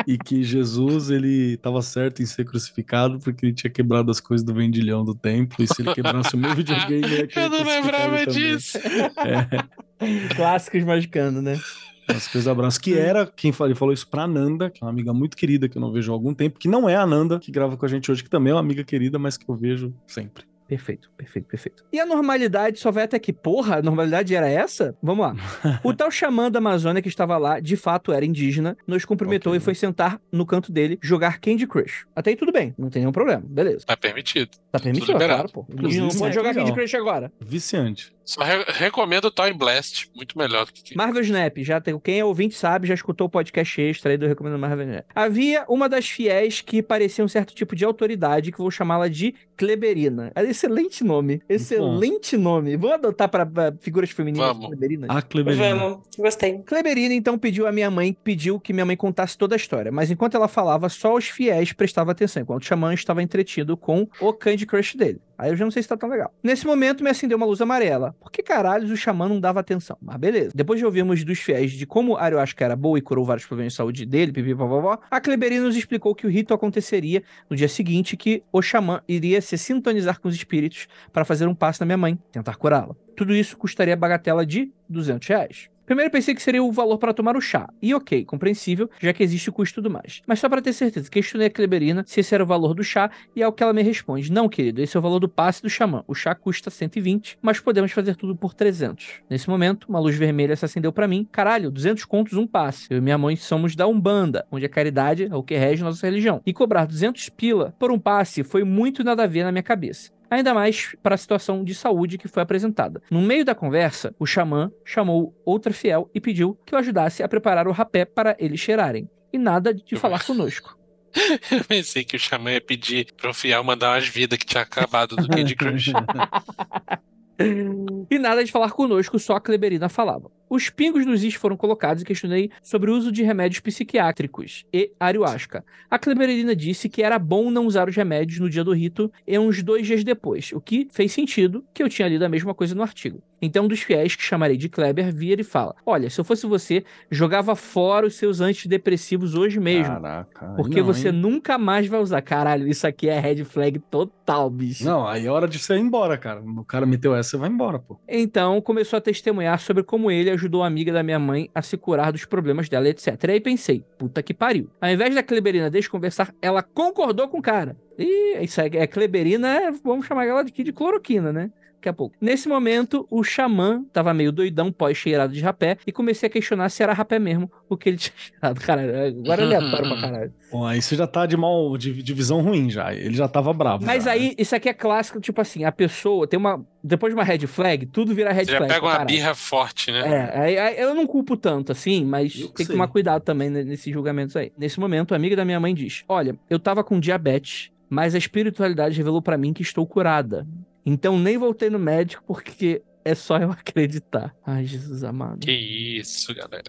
E que Jesus, ele estava certo em ser crucificado porque ele tinha quebrado as coisas do vendilhão do templo, e se ele quebrasse o meu videogame, ele ia Eu não lembrava disso. É. Clássicos magicando, né? As coisas abraço. Que era, quem falou, falou isso pra Nanda, que é uma amiga muito querida que eu não vejo há algum tempo, que não é a Nanda, que grava com a gente hoje, que também é uma amiga querida, mas que eu vejo sempre. Perfeito, perfeito, perfeito. E a normalidade só vai até que, porra, a normalidade era essa? Vamos lá. (laughs) o tal xamã da Amazônia que estava lá, de fato era indígena, nos cumprimentou okay. e foi sentar no canto dele jogar Candy Crush. Até aí tudo bem, não tem nenhum problema, beleza. Tá permitido. Tá permitido, claro, pô. Indígena não pode jogar Candy Crush agora. Viciante. Só re recomendo o Toy Blast, muito melhor do que. Marvel Snap, já tem. Quem é ouvinte sabe, já escutou o podcast extra aí do Recomendo Marvel Snap. Havia uma das fiéis que parecia um certo tipo de autoridade, que vou chamá-la de Kleberina. Excelente nome. Excelente nome. Vamos adotar para figuras femininas Vamos. Kleberinas? A Kleberina. Vamos, gostei. Kleberina então pediu a minha mãe, pediu que minha mãe contasse toda a história. Mas enquanto ela falava, só os fiéis prestavam atenção, enquanto o xamã estava entretido com o Candy Crush dele. Aí eu já não sei se tá tão legal. Nesse momento me acendeu uma luz amarela. Por que caralhos o xamã não dava atenção? Mas beleza. Depois de ouvirmos dos fiéis de como a ayahuasca era boa e curou vários problemas de saúde dele, pipi, vovó, a Kleberina nos explicou que o rito aconteceria no dia seguinte que o xamã iria se sintonizar com os espíritos para fazer um passo na minha mãe, tentar curá-la. Tudo isso custaria a bagatela de 200 reais. Primeiro pensei que seria o valor para tomar o chá. E ok, compreensível, já que existe o custo do mais. Mas só para ter certeza, questionei a Kleberina se esse era o valor do chá e é o que ela me responde. Não, querido, esse é o valor do passe do xamã. O chá custa 120, mas podemos fazer tudo por 300. Nesse momento, uma luz vermelha se acendeu para mim. Caralho, 200 contos um passe. Eu e minha mãe somos da Umbanda, onde a caridade é o que rege nossa religião. E cobrar 200 pila por um passe foi muito nada a ver na minha cabeça ainda mais para a situação de saúde que foi apresentada. No meio da conversa, o xamã chamou outra fiel e pediu que eu ajudasse a preparar o rapé para eles cheirarem. E nada de falar conosco. (laughs) Eu pensei que o xamã ia pedir pro fiel mandar umas vidas que tinha acabado do Candy Crush. (laughs) e nada de falar conosco, só a Kleberina falava. Os pingos nos is foram colocados e questionei sobre o uso de remédios psiquiátricos e ayahuasca. A Kleberina disse que era bom não usar os remédios no dia do rito e uns dois dias depois, o que fez sentido, que eu tinha lido a mesma coisa no artigo. Então, um dos fiéis, que chamarei de Kleber, vira e fala: Olha, se eu fosse você, jogava fora os seus antidepressivos hoje mesmo. Caraca. Porque não, você hein? nunca mais vai usar. Caralho, isso aqui é red flag total, bicho. Não, aí é hora de você ir embora, cara. O cara meteu essa, você vai embora, pô. Então começou a testemunhar sobre como ele ajudou a amiga da minha mãe a se curar dos problemas dela, etc. E aí pensei, puta que pariu. Ao invés da Kleberina desconversar, ela concordou com o cara. E isso é, é Kleberina, é- vamos chamar ela aqui de cloroquina, né? Daqui a pouco. Nesse momento, o xamã tava meio doidão, pós-cheirado de rapé, e comecei a questionar se era rapé mesmo o que ele (laughs) tinha cheirado. Caralho, agora é aleatório pra caralho. Bom, aí você já tá de mal, de, de visão ruim já. Ele já tava bravo. Mas já, né? aí, isso aqui é clássico, tipo assim, a pessoa tem uma. Depois de uma red flag, tudo vira red Você já flag. pega pra uma caralho. birra forte, né? É, aí- aí eu não culpo tanto assim, mas Eu que tem que sei. tomar cuidado também ne- nesses julgamentos aí. Nesse momento, a amiga da minha mãe diz: Olha, eu tava com diabetes, mas a espiritualidade revelou pra mim que estou curada. Então nem voltei no médico porque é só eu (laughs) acreditar. Ai, Jesus amado. Que isso, galera.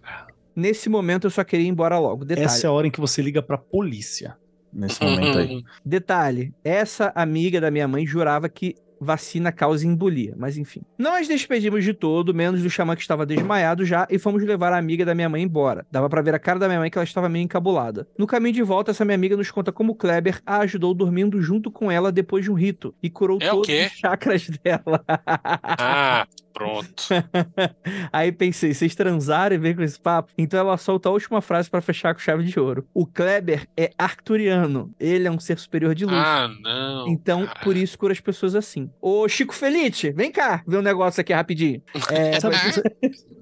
Nesse momento eu só queria ir embora logo. Detalhe. Essa é a hora em que você liga pra polícia. Nesse (laughs) momento aí. Detalhe, essa amiga da minha mãe jurava que vacina causa embolia, mas enfim. Nós despedimos de todo, menos do xamã que estava desmaiado já, e fomos levar a amiga da minha mãe embora. Dava pra ver a cara da minha mãe que ela estava meio encabulada. No caminho de volta, essa minha amiga nos conta como Kleber a ajudou dormindo junto com ela depois de um rito e curou É todos os chakras (laughs) dela. Ah, pronto. (laughs) Aí pensei, vocês transaram e veio com esse papo? Então ela solta a última frase pra fechar com chave de ouro. O Kleber é arcturiano. Ele é um ser superior de luz. Ah, não. Então, cara. por isso cura as pessoas assim. Ô, Chico Felite, vem cá, ver um negócio aqui rapidinho. É, (laughs) Sabe, você,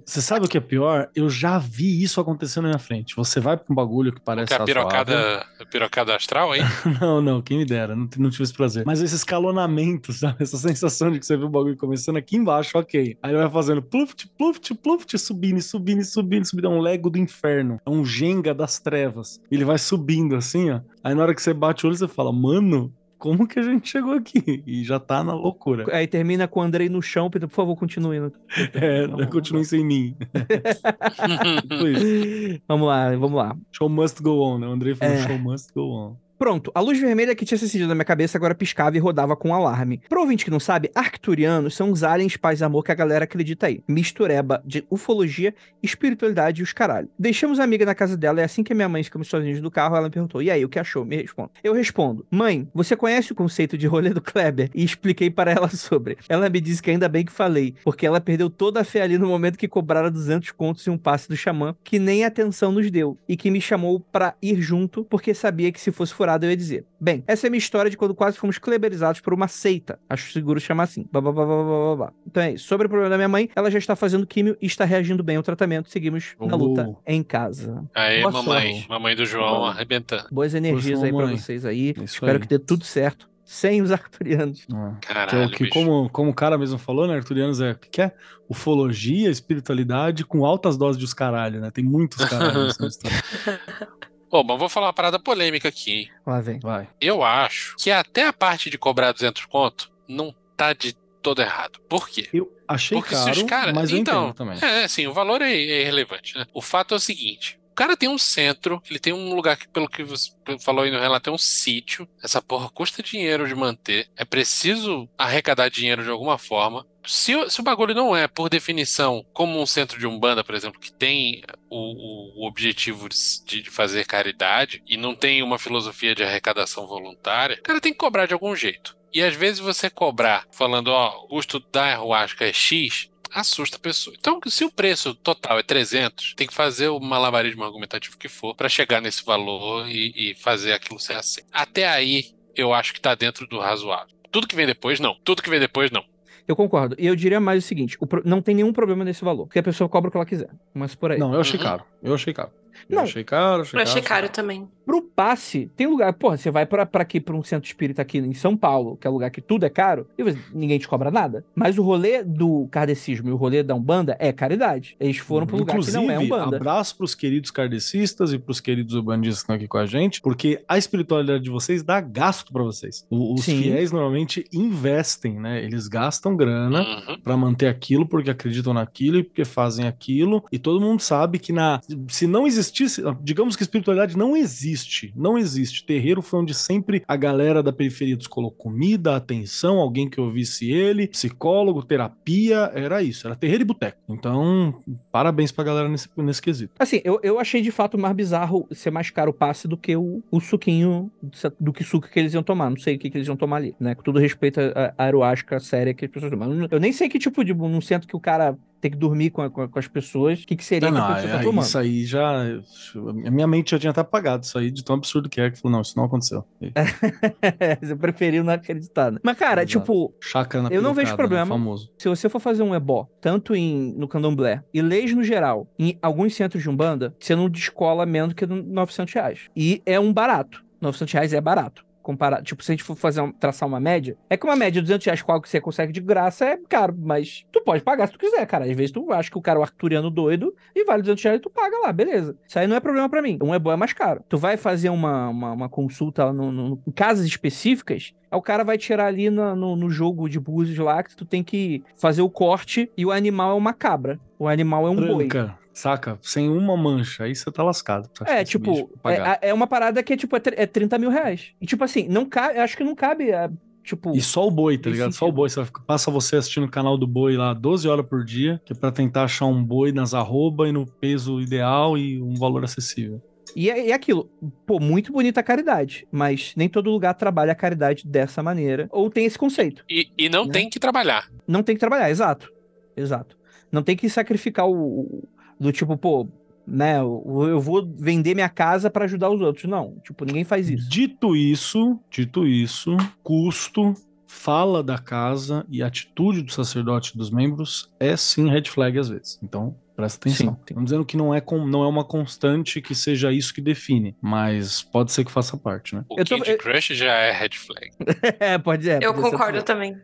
você sabe o que é pior? Eu já vi isso acontecendo na minha frente. Você vai pra um bagulho que parece Que a razoável. pirocada, a pirocada astral, hein? (laughs) Não, não, quem me dera, não, não tive esse prazer. Mas esse escalonamento, (laughs) sabe? Essa sensação de que você viu o bagulho começando aqui embaixo, ok. Aí ele vai fazendo pluft, pluft, pluft, subindo, subindo, subindo, subindo. É um Lego do inferno. É um Jenga das trevas. Ele vai subindo assim, ó. Aí na hora que você bate o olho, você fala, mano, como que a gente chegou aqui? E já tá na loucura. Aí termina com o Andrei no chão, pedindo, por favor, continue. no- É, Não, continue sem mim. (laughs) Isso. Vamos lá, vamos lá. Show must go on, né? O Andrei falou É. show must go on. Pronto, a luz vermelha que tinha se acendido na minha cabeça agora piscava e rodava com um alarme. Pro ouvinte que não sabe, arcturianos são os aliens paz e amor que a galera acredita aí. Mistureba de ufologia, espiritualidade e os caralho. Deixamos a amiga na casa dela e assim que minha mãe ficamos sozinhos no carro, ela me perguntou, e aí, o que achou? Me responda. Eu respondo, mãe, você conhece o conceito de rolê do Kleber? E expliquei para ela (laughs) sobre. Ela me disse que ainda bem que falei, porque ela perdeu toda a fé ali no momento que cobraram 200 contos em um passe do xamã, que nem atenção nos deu, e que me chamou pra ir junto, porque sabia que se fosse eu ia dizer. Bem, essa é a minha história de quando quase fomos kleberizados por uma seita. Acho seguro chamar assim. Babá, babá, babá, babá. Então é isso. Sobre o problema da minha mãe, ela já está fazendo químio e está reagindo bem ao tratamento. Seguimos na Oh. luta em casa. Aí, Boa mamãe. sorte. Mamãe do João arrebentando. Boas energias Força, aí pra mamãe. vocês aí. Isso Espero aí. que dê tudo certo. Sem os (laughs) arcturianos. Ah. Que, é Caralho, o que bicho. como, como o cara mesmo falou, né? Arturianos é o que, que é? Ufologia, espiritualidade com altas doses de os caralho, né? Tem muitos caralhos nessa história. (laughs) Bom, mas vou falar uma parada polêmica aqui, hein? Lá vem. Vai. Eu acho que até a parte de cobrar 200 conto não tá de todo errado. Por quê? Eu achei Porque se caro, os caras. mas eu então, entendo também. É, sim, o valor é, é irrelevante, né? O fato é o seguinte. O cara tem um centro, ele tem um lugar que, pelo que você falou aí no relato, é um sítio. Essa porra custa dinheiro de manter. É preciso arrecadar dinheiro de alguma forma. Se, o- se o bagulho não é, por definição, como um centro de Umbanda, por exemplo, que tem o, o- o objetivo de, de fazer caridade e não tem uma filosofia de arrecadação voluntária, o cara tem que cobrar de algum jeito. E às vezes você cobrar falando, ó, o custo da ayahuasca é X, assusta a pessoa. Então, se o preço total é 300, tem que fazer o malabarismo argumentativo que for para chegar nesse valor e, e fazer aquilo ser aceito. Até aí, eu acho que tá dentro do razoável. Tudo que vem depois, não. Tudo que vem depois, não. Eu concordo. E eu diria mais o seguinte: o pro- não tem nenhum problema nesse valor. Porque a pessoa cobra o que ela quiser. Mas por aí. Não, eu achei Uhum. caro. Eu achei caro. Eu Não. achei caro, achei Eu achei caro. caro também. Pro passe, tem lugar. Porra, você vai pra, pra aqui, pra um centro espírita aqui em São Paulo, que é um lugar que tudo é caro, e ninguém te cobra nada. Mas o rolê do kardecismo e o rolê da Umbanda é caridade. Eles foram pro lugar que não é Umbanda. abraço pros queridos kardecistas e pros queridos ubandistas que estão aqui com a gente, porque a espiritualidade de vocês dá gasto pra vocês. O- os Sim. fiéis normalmente investem, né? Eles gastam grana Uhum. Pra manter aquilo porque acreditam naquilo e porque fazem aquilo e todo mundo sabe que na se não existisse digamos que espiritualidade não existe não existe terreiro foi onde sempre a galera da periferia descolou comida atenção alguém que ouvisse ele psicólogo terapia era isso era terreiro e boteco então parabéns pra galera nesse, nesse quesito Assim, eu, eu achei de fato mais bizarro ser mais caro o passe do que o, o suquinho, do que suco que eles iam tomar. Não sei o que, que eles iam tomar ali, né? Com todo respeito à à séria que as pessoas tomam. Eu nem sei que tipo de. Não sinto que o cara tem que dormir com, a- com as pessoas. O que, que seria não, que não, a pessoa tá tomando? isso aí já a minha mente já tinha até apagado isso aí de tão absurdo que é que falou não isso não aconteceu (laughs) Você preferiu não acreditar. né? Mas, cara, Exato. tipo, chácara na Eu não vejo né, problema. famoso se você for fazer um ebó, tanto em, no candomblé e leis no geral, em alguns centros de Umbanda, você não descola menos que 900 reais. E é um barato. 900 reais é barato. Comparado, tipo, se a gente for fazer um- traçar uma média, é que uma média de 200 reais algo que você consegue de graça é caro, mas tu pode pagar se tu quiser, cara. Às vezes tu acha que o cara é o arcturiano doido e vale 200 reais e tu paga lá, beleza. Isso aí não é problema pra mim. Um ebó é mais caro. Tu vai fazer uma, uma, uma consulta no, no- em casas específicas, aí o cara vai tirar ali na- no, no jogo de búzios lá que tu tem que fazer o corte e o animal é uma cabra. O animal é um boi. Saca? Sem uma mancha. Aí você tá lascado. É, tipo, pagar. é, é uma parada que é tipo, é tr- é 30 mil reais. E tipo assim, não cabe, eu acho que não cabe, é, tipo... E só o boi, tá ligado? Só o sentido. boi. Você passa você assistindo o canal do boi lá 12 horas por dia, que é pra tentar achar um boi nas arroba e no peso ideal e um valor acessível. E é, é aquilo, pô, muito bonita a caridade, mas nem todo lugar trabalha a caridade dessa maneira, ou tem esse conceito. E, e não Né? tem que trabalhar. Não tem que trabalhar, exato. Exato. Não tem que sacrificar o, o- do tipo, pô, né, eu vou vender minha casa pra ajudar os outros. Não, tipo, ninguém faz isso. Dito isso, dito isso, custo, fala da casa e atitude do sacerdote e dos membros é sim red flag às vezes. Então, presta atenção. Sim. Estamos dizendo que não é, com, não é uma constante que seja isso que define, mas pode ser que faça parte, né? O Eu tô- Candy eu- Crush já é red flag. (laughs) é, pode ser. Eu pode ser concordo também.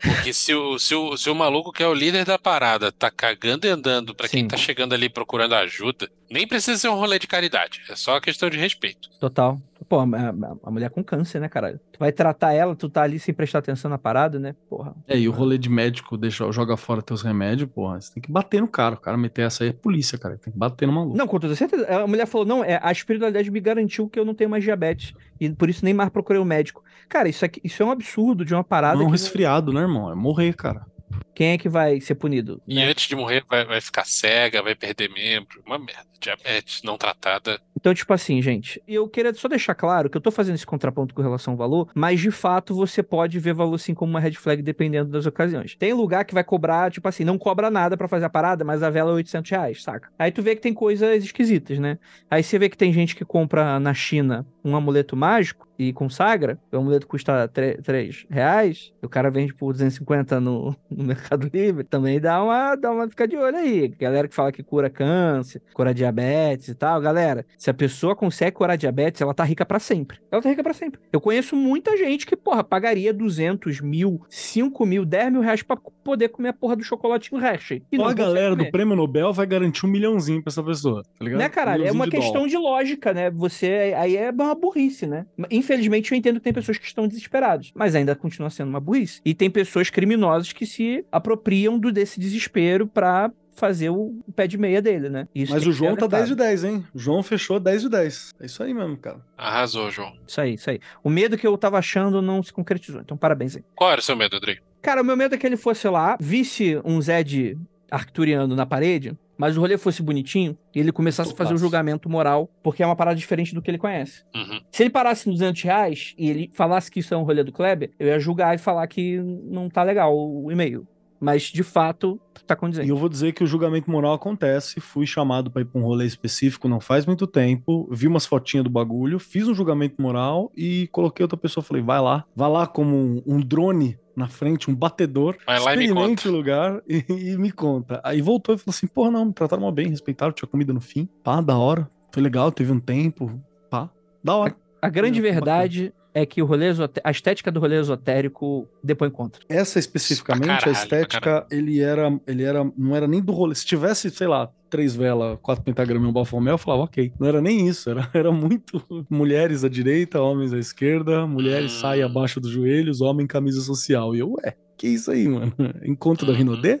Porque se o, se, o, se o maluco que é o líder da parada tá cagando e andando pra quem tá chegando ali procurando ajuda, nem precisa ser um rolê de caridade. É só questão de respeito. Total. Pô, a, a- mulher com câncer, né, caralho? Tu vai tratar ela, tu tá ali sem prestar atenção na parada, né? Porra. É, e o rolê de médico deixa, joga fora teus remédios, porra, você tem que bater no cara. O cara meter essa aí é polícia, cara. Tem que bater no maluco. Não, com toda certeza. A mulher falou: não, é, a espiritualidade me garantiu que eu não tenho mais diabetes. E por isso nem mais procurei o médico. Cara, isso, aqui, isso é um absurdo de uma parada. Não é um resfriado, né, irmão? É morrer, cara. Quem é que vai ser punido? E né? antes de morrer, vai, vai ficar cega, vai perder membro. Uma merda. Diabetes não tratada. Então, tipo assim, gente, eu queria só deixar claro que eu tô fazendo esse contraponto com relação ao valor, mas de fato você pode ver valor sim como uma red flag dependendo das ocasiões. Tem lugar que vai cobrar, tipo assim, não cobra nada pra fazer a parada, mas a vela é 800 reais, saca? Aí tu vê que tem coisas esquisitas, né? Aí você vê que tem gente que compra na China um amuleto mágico e consagra, o amuleto custa 3 reais, e o cara vende por 250 no, no Mercado Livre, também dá uma, dá uma ficar de olho aí. Galera que fala que cura câncer, cura diabetes e tal, galera, se a pessoa consegue curar diabetes, ela tá rica pra sempre. Ela tá rica pra sempre. Eu conheço muita gente que, porra, pagaria 200 mil, 5 mil, 10 mil reais pra poder comer a porra do chocolatinho Hershey. E Só a galera consegue do comer. prêmio Nobel vai garantir um milhãozinho pra essa pessoa, tá ligado? Né, caralho? É Um uma milhãozinho de questão de lógica, né? Você. Aí é uma burrice, né? Infelizmente, eu entendo que tem pessoas que estão desesperadas, mas ainda continua sendo uma burrice. E tem pessoas criminosas que se apropriam do, desse desespero pra fazer o pé de meia dele, né? Isso Mas o João tá alertado. 10 de 10, hein? O João fechou 10 de 10. É isso aí mesmo, cara. Arrasou, João. Isso aí, isso aí. O medo que eu tava achando não se concretizou. Então, parabéns aí. Qual era o seu medo, Adri? Cara, o meu medo é que ele fosse lá, visse um Zed arcturiano na parede, mas o rolê fosse bonitinho e ele começasse a fazer um julgamento moral, porque é uma parada diferente do que ele conhece. Uhum. Se ele parasse nos 200 reais e ele falasse que isso é um rolê do Kleber, eu ia julgar e falar que não tá legal o e-mail. Mas, de fato, tá E condizente. eu vou dizer que o julgamento moral acontece. Fui chamado pra ir pra um rolê específico não faz muito tempo. Vi umas fotinhas do bagulho, fiz um julgamento moral e coloquei outra pessoa. Falei, vai lá. Vai lá como um, um drone na frente, um batedor. Vai lá e me experimente conta. o lugar e, e me conta. Aí voltou e falou assim: porra, não, me trataram mal bem, respeitaram, tinha comida no fim. Pá, da hora. Foi legal, teve um tempo. Pá. Da hora. A grande Bacana. verdade é que o rolê a estética do rolê esotérico depõe contra. Essa especificamente, caralho, a estética, ele era, ele era, não era nem do rolê. Se tivesse, sei lá, três velas, quatro pentagramas e um bafomel, eu falava, ok. Não era nem isso, era, era muito mulheres à direita, homens à esquerda, mulheres Hum. saia abaixo dos joelhos, homem camisa social. E eu, ué, que isso aí, mano? (laughs) Encontro da Uhum. Rinodê?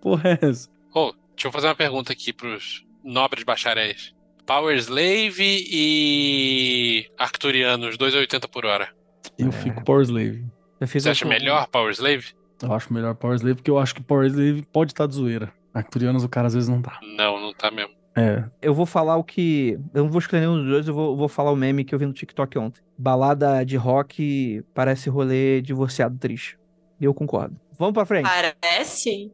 Porra é essa? Ô, deixa eu fazer uma pergunta aqui pros nobres bacharéis. Power Slave e Arcturianos, 2,80 por hora. Eu É. fico Power Slave. Você acha melhor Power Slave? Eu acho melhor Power Slave, porque eu acho que Power Slave pode estar de zoeira. Arcturianos o cara às vezes não tá. Não, não tá mesmo. É. Eu vou falar o que. Eu não vou escolher nenhum dos dois, eu vou, vou falar o meme que eu vi no TikTok ontem. Balada de rock parece rolê divorciado triste. E eu concordo. Vamos pra frente. Parece?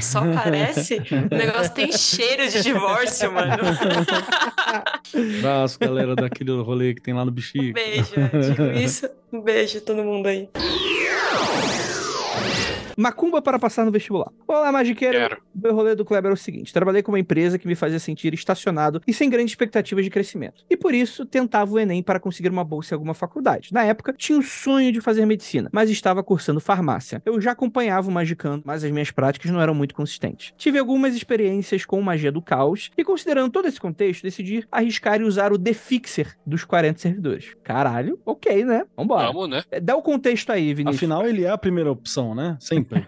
Só parece? O negócio tem cheiro de divórcio, mano. Abraço, galera daquele rolê que tem lá no Um Bexiga. beijo, eu digo isso. Um beijo a todo mundo aí. Macumba para passar no vestibular. Olá, magiqueiro. Quero. O meu rolê do Kleber é o seguinte: trabalhei com uma empresa que me fazia sentir estacionado e sem grandes expectativas de crescimento. E por isso tentava o Enem para conseguir uma bolsa em alguma faculdade. Na época, tinha o sonho de fazer medicina, mas estava cursando farmácia. Eu já acompanhava o Magicando, mas as minhas práticas não eram muito consistentes. Tive algumas experiências com magia do caos e, considerando todo esse contexto, decidi arriscar e usar o Defixer dos 40 servidores. Caralho, ok, né? Vambora. Vamos, né? Dá o contexto aí, Vinícius. Afinal, ele é a primeira opção, né? Sempre.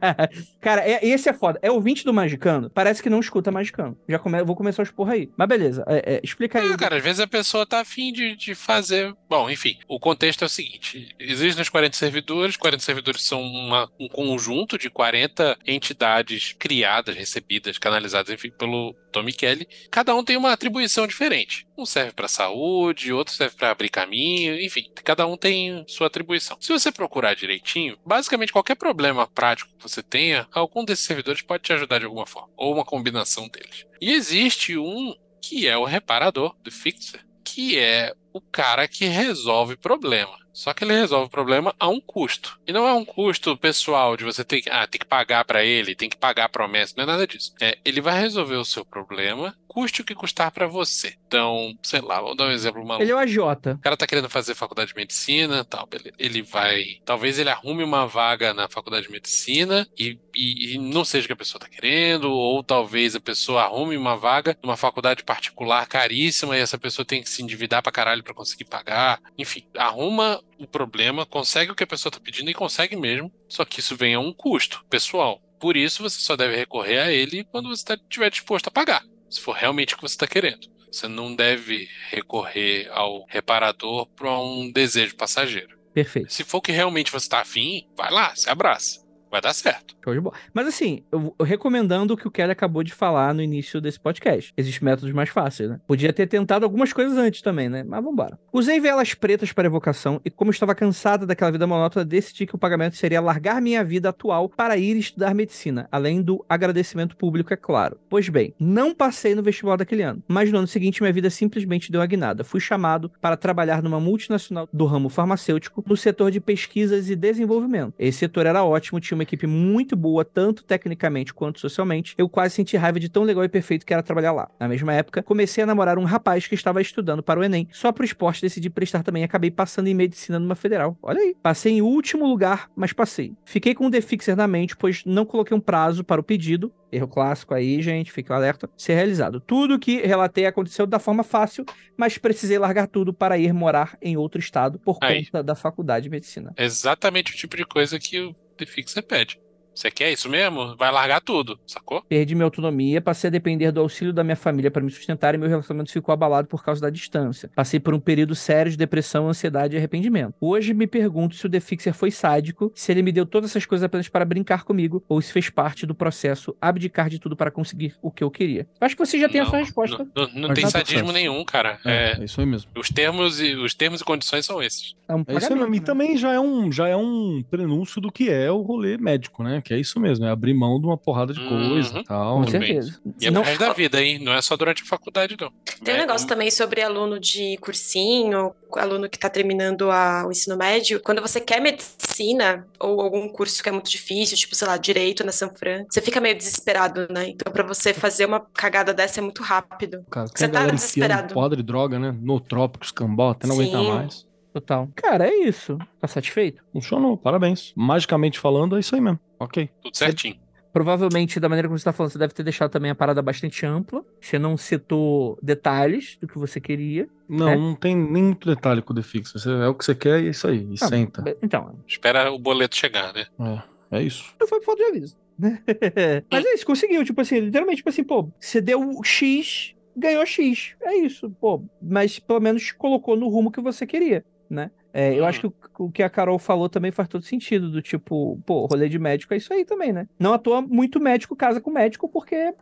(laughs) Cara, é- esse é foda. É ouvinte do Magicano? Parece que não escuta Magicano. Já come... vou começar os porra aí. Mas beleza, é- é, explica aí. Ah, cara, às vezes a pessoa tá afim de, de fazer. Bom, enfim, o contexto é o seguinte: existem os 40 servidores, 40 servidores são uma- um conjunto de 40 entidades criadas, recebidas, canalizadas, enfim, pelo Tommy Kelly. Cada um tem uma atribuição diferente. Um serve pra saúde, outro serve pra abrir caminho, enfim, cada um tem sua atribuição. Se você procurar direitinho, basicamente qualquer problema prático que você tenha, algum desses servidores pode te ajudar de alguma forma, ou uma combinação deles. E existe um que é o reparador, do fixer, que é o cara que resolve problema. Só que ele resolve o problema a um custo. E não é um custo pessoal de você ter que, ah, tem que pagar pra ele, tem que pagar a promessa, não é nada disso. É, ele vai resolver o seu problema, custe o que custar pra você. Então, sei lá, vou dar um exemplo maluco. Ele é o AJ. O cara tá querendo fazer faculdade de medicina, tal, beleza. Ele vai. Talvez ele arrume uma vaga na faculdade de medicina e, e- e não seja o que a pessoa tá querendo, ou talvez a pessoa arrume uma vaga numa faculdade particular caríssima e essa pessoa tem que se endividar pra caralho pra conseguir pagar. Enfim, arruma o problema, consegue o que a pessoa tá pedindo e consegue mesmo, só que isso vem a um custo pessoal. Por isso, você só deve recorrer a ele quando você tá- estiver disposto a pagar, se for realmente o que você está querendo. Você não deve recorrer ao reparador para um desejo passageiro. Perfeito. Se for que realmente você está afim, vai lá, se abraça. Vai dar certo. Mas assim, eu, eu recomendando o que o Kelly acabou de falar no início desse podcast. Existem métodos mais fáceis, né? Podia ter tentado algumas coisas antes também, né? Mas vambora. Usei velas pretas para evocação e, como estava cansada daquela vida monótona, decidi que o pagamento seria largar minha vida atual para ir estudar medicina, além do agradecimento público, é claro. Pois bem, não passei no vestibular daquele ano, mas no ano seguinte minha vida simplesmente deu a guinada. Fui chamado para trabalhar numa multinacional do ramo farmacêutico no setor de pesquisas e desenvolvimento. Esse setor era ótimo, tinha uma equipe muito boa, tanto tecnicamente quanto socialmente. Eu quase senti raiva de tão legal e perfeito que era trabalhar lá. Na mesma época, comecei a namorar um rapaz que estava estudando para o Enem. Só pro esporte decidi prestar também e acabei passando em medicina numa federal. Olha aí. Passei em último lugar, mas passei. Fiquei com um defixer na mente, pois não coloquei um prazo para o pedido. Erro clássico aí, gente, fique alerta. Ser realizado. Tudo que relatei aconteceu da forma fácil, mas precisei largar tudo para ir morar em outro estado por Aí. conta da faculdade de medicina. Exatamente o tipo de coisa que o The Fixer pede. Você quer isso mesmo? Vai largar tudo, sacou? Perdi minha autonomia, passei a depender do auxílio da minha família para me sustentar e meu relacionamento ficou abalado por causa da distância. Passei por um período sério de depressão, ansiedade e arrependimento. Hoje me pergunto se o The Fixer foi sádico, se ele me deu todas essas coisas apenas para brincar comigo ou se fez parte do processo abdicar de tudo para conseguir o que eu queria. Acho que você já tem a Não, sua resposta. Não, não- não tem sadismo processo. nenhum, cara. É, É, é isso aí mesmo. os, termos e, os termos e condições são esses. É um É isso mesmo. E né? também já é, um, já é um prenúncio do que é o rolê médico, né? Que é isso mesmo, é abrir mão de uma porrada de coisa Uhum. e tal. Com bem. certeza. E é Não- pro resto da vida, hein? Não é só durante a faculdade, não. Tem um É, negócio também sobre aluno de cursinho, aluno que tá terminando a- o ensino médio. Quando você quer medicina ou algum curso que é muito difícil, tipo, sei lá, direito na Sanfran, você fica meio desesperado, né? Então, pra você fazer uma cagada dessa é muito rápido. Cara, Você tá desesperado. de droga, né? No trópicos, cambó, até não aguentar Sim. mais. Total. Cara, é isso. Tá satisfeito? Funcionou, parabéns. Magicamente falando, é isso aí mesmo. Ok. Tudo certinho. Provavelmente, da maneira como você tá falando, você deve ter deixado também a parada bastante ampla. Você não citou detalhes do que você queria. Não, É? não tem nem muito detalhe com o. Você- É o que você quer e é isso aí. E Ah, senta. Então, Espera o boleto chegar, né? É, é isso. não foi por falta de aviso. né? (laughs) Mas é isso, conseguiu. Tipo assim, literalmente, tipo assim, pô, você deu X, ganhou X. É isso, pô. Mas pelo menos colocou no rumo que você queria, né? É, eu acho que o, o que a Carol falou também faz todo sentido, do tipo, pô, rolê de médico é isso aí também, né? Não à toa, muito médico casa com médico, porque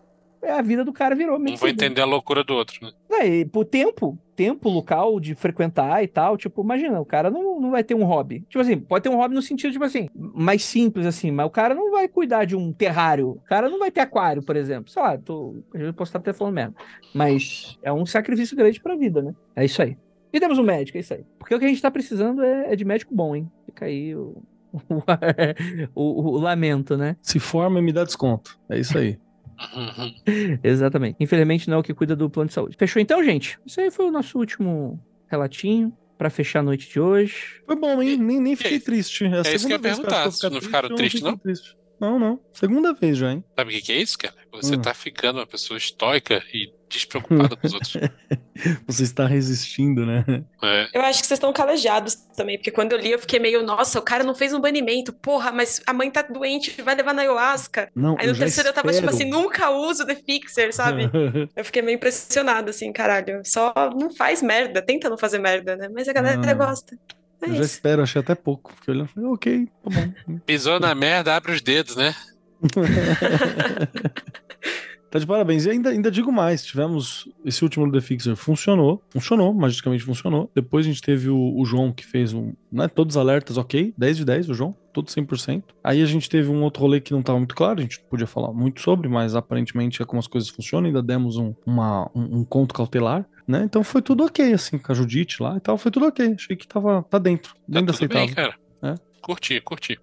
é, a vida do cara virou Não vou medicina. entender a loucura do outro, né? É, e por tempo, tempo, local de frequentar e tal, tipo, imagina, o cara não, não vai ter um hobby. Tipo assim, pode ter um hobby no sentido, tipo assim, mais simples, assim, mas o cara não vai cuidar de um terrário. O cara não vai ter aquário, por exemplo. Sei lá, tô, eu posso estar até falando merda. Mas é um sacrifício grande pra vida, né? É isso aí. E temos um médico, é isso aí. Porque o que a gente tá precisando é, é de médico bom, hein? Fica aí o, o, (laughs) o lamento, né? Se forma e me dá desconto. É isso aí. (laughs) Exatamente. Infelizmente não é o que cuida do plano de saúde. Fechou então, gente? Isso aí foi o nosso último relatinho pra fechar a noite de hoje. Foi bom, hein? Nem, nem fiquei É, triste. É, a isso que eu segunda ia vez perguntar, que não ficar ficaram tristes, fiquei triste. Não, não. Segunda vez já, hein? Sabe o que que é isso, cara? Você Hum. tá ficando uma pessoa estoica e despreocupada com os outros. (laughs) Você está resistindo, né? É. Eu acho que vocês estão calejados também, porque quando eu li eu fiquei meio, nossa, o cara não fez um banimento, porra, mas a mãe tá doente, vai levar na ayahuasca. Não, Aí no terceiro eu tava tipo espero. assim, nunca uso The Fixer, sabe? (laughs) Eu fiquei meio impressionada, assim, caralho. Só não faz merda, tenta não fazer merda, né? Mas a galera Ah. gosta. É Eu já isso. espero, achei até pouco. Fiquei olhando, falei, ok, tá bom. Pisou na merda, abre os dedos, né? (laughs) Tá de parabéns. E ainda, ainda digo mais: tivemos esse último The Fixer, funcionou, funcionou, magicamente funcionou. Depois a gente teve o, o João que fez um, né, todos os alertas, ok, 10 de 10, o João, todo 100%. Aí a gente teve um outro rolê que não tava muito claro, a gente podia falar muito sobre, mas aparentemente é como as coisas funcionam. Ainda demos um, uma, um, um conto cautelar, né? Então foi tudo ok, assim, com a Judite lá e tal, foi tudo ok. Achei que tava, tá dentro, Tá dentro bem, aceitável. cara. É. Curti, curti.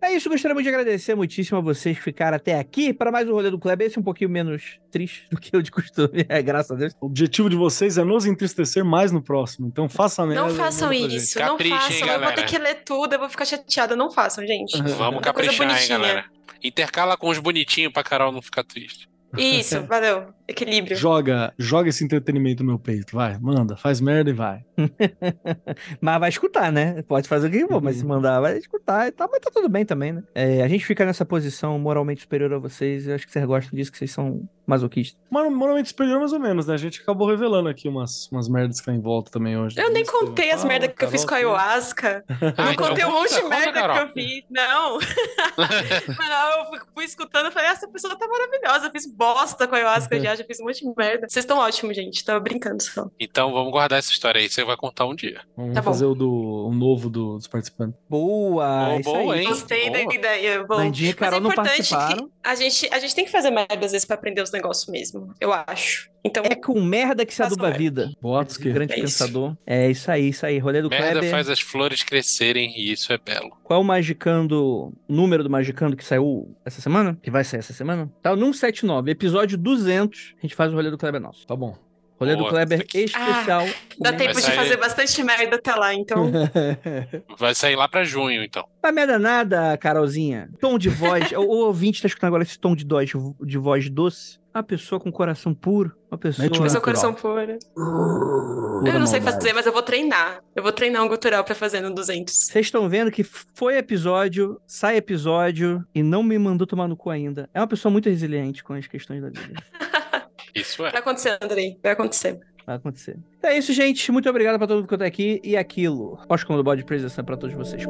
É isso, gostaria de agradecer muitíssimo a vocês que ficaram até aqui para mais um rolê do Kleber. Esse é um pouquinho menos triste do que o de costume, (laughs) é, graças a Deus. O objetivo de vocês é nos entristecer mais no próximo. Então faça a merda. Não façam isso, Caprichem, não façam. Eu vou ter que ler tudo, eu vou ficar chateada. Não façam, gente. Vamos coisa caprichar, hein, bonitinha. galera. Intercala com os bonitinhos pra Carol não ficar triste. Isso, (laughs) valeu. Equilíbrio. Joga, joga esse entretenimento no meu peito, vai, manda, faz merda e vai. (laughs) Mas vai escutar, né? Pode fazer o que for, mas se mandar, vai escutar e tal. Mas tá tudo bem também, né? É, a gente fica nessa posição moralmente superior a vocês. Eu acho que vocês gostam disso, que vocês são masoquistas. Mas moralmente superior mais ou menos, né? A gente acabou revelando aqui umas, umas merdas que tá em volta também hoje. Eu nem contei as ah, merdas que eu fiz com a Carol, ayahuasca. Ah, Não então contei um monte de merda Carol. que eu fiz. Não. (laughs) Mas não, eu fui, fui escutando e falei, "Ah, essa pessoa tá maravilhosa. Eu fiz bosta com a ayahuasca (laughs) já, já fiz um monte de merda. Vocês estão ótimos, gente. Tava brincando só. Então vamos guardar essa história aí, você vai contar um dia. Vamos Tá bom. fazer o, do, o novo do- dos participantes. Boa! Oh, isso boa, aí. hein? Gostei da Boa. ideia. Bom, Nandinha e mas é Carol não importante participaram. que a gente, a gente tem que fazer merda às vezes pra aprender os negócios mesmo, eu acho. Então, É com merda que se aduba a merda. vida. Boatos que. Grande É pensador. É isso aí, isso aí. Rolê do Merda Kleber. faz as flores crescerem e isso é belo. Qual o Magicando, o número do Magicando que saiu essa semana? Que vai sair essa semana? Tá no 179, episódio 200. A gente faz o rolê do Kleber nosso. Tá bom. Rolê do Boa. Kleber Isso aqui. especial. dá com tempo de sair- fazer bastante merda até lá, então. (laughs) Vai sair lá pra junho, então. Não merda nada, Carolzinha. Tom de voz. (laughs) o, o ouvinte tá escutando agora esse tom de voz, de voz doce. Uma pessoa com coração puro. Uma pessoa. Um Mas seu Natural. coração pura Eu não sei fazer, mas eu vou treinar. Eu vou treinar um gutural pra fazer no 200. Vocês estão vendo que foi episódio, sai episódio e não me mandou tomar no cu ainda. É uma pessoa muito resiliente com as questões da vida. (laughs) Isso é. Vai acontecer, Andrei. Vai acontecer. Vai acontecer. Então é isso, gente. Muito obrigado pra todo mundo que tá aqui. E aquilo. Ósculo do Bode Presença pra todos vocês.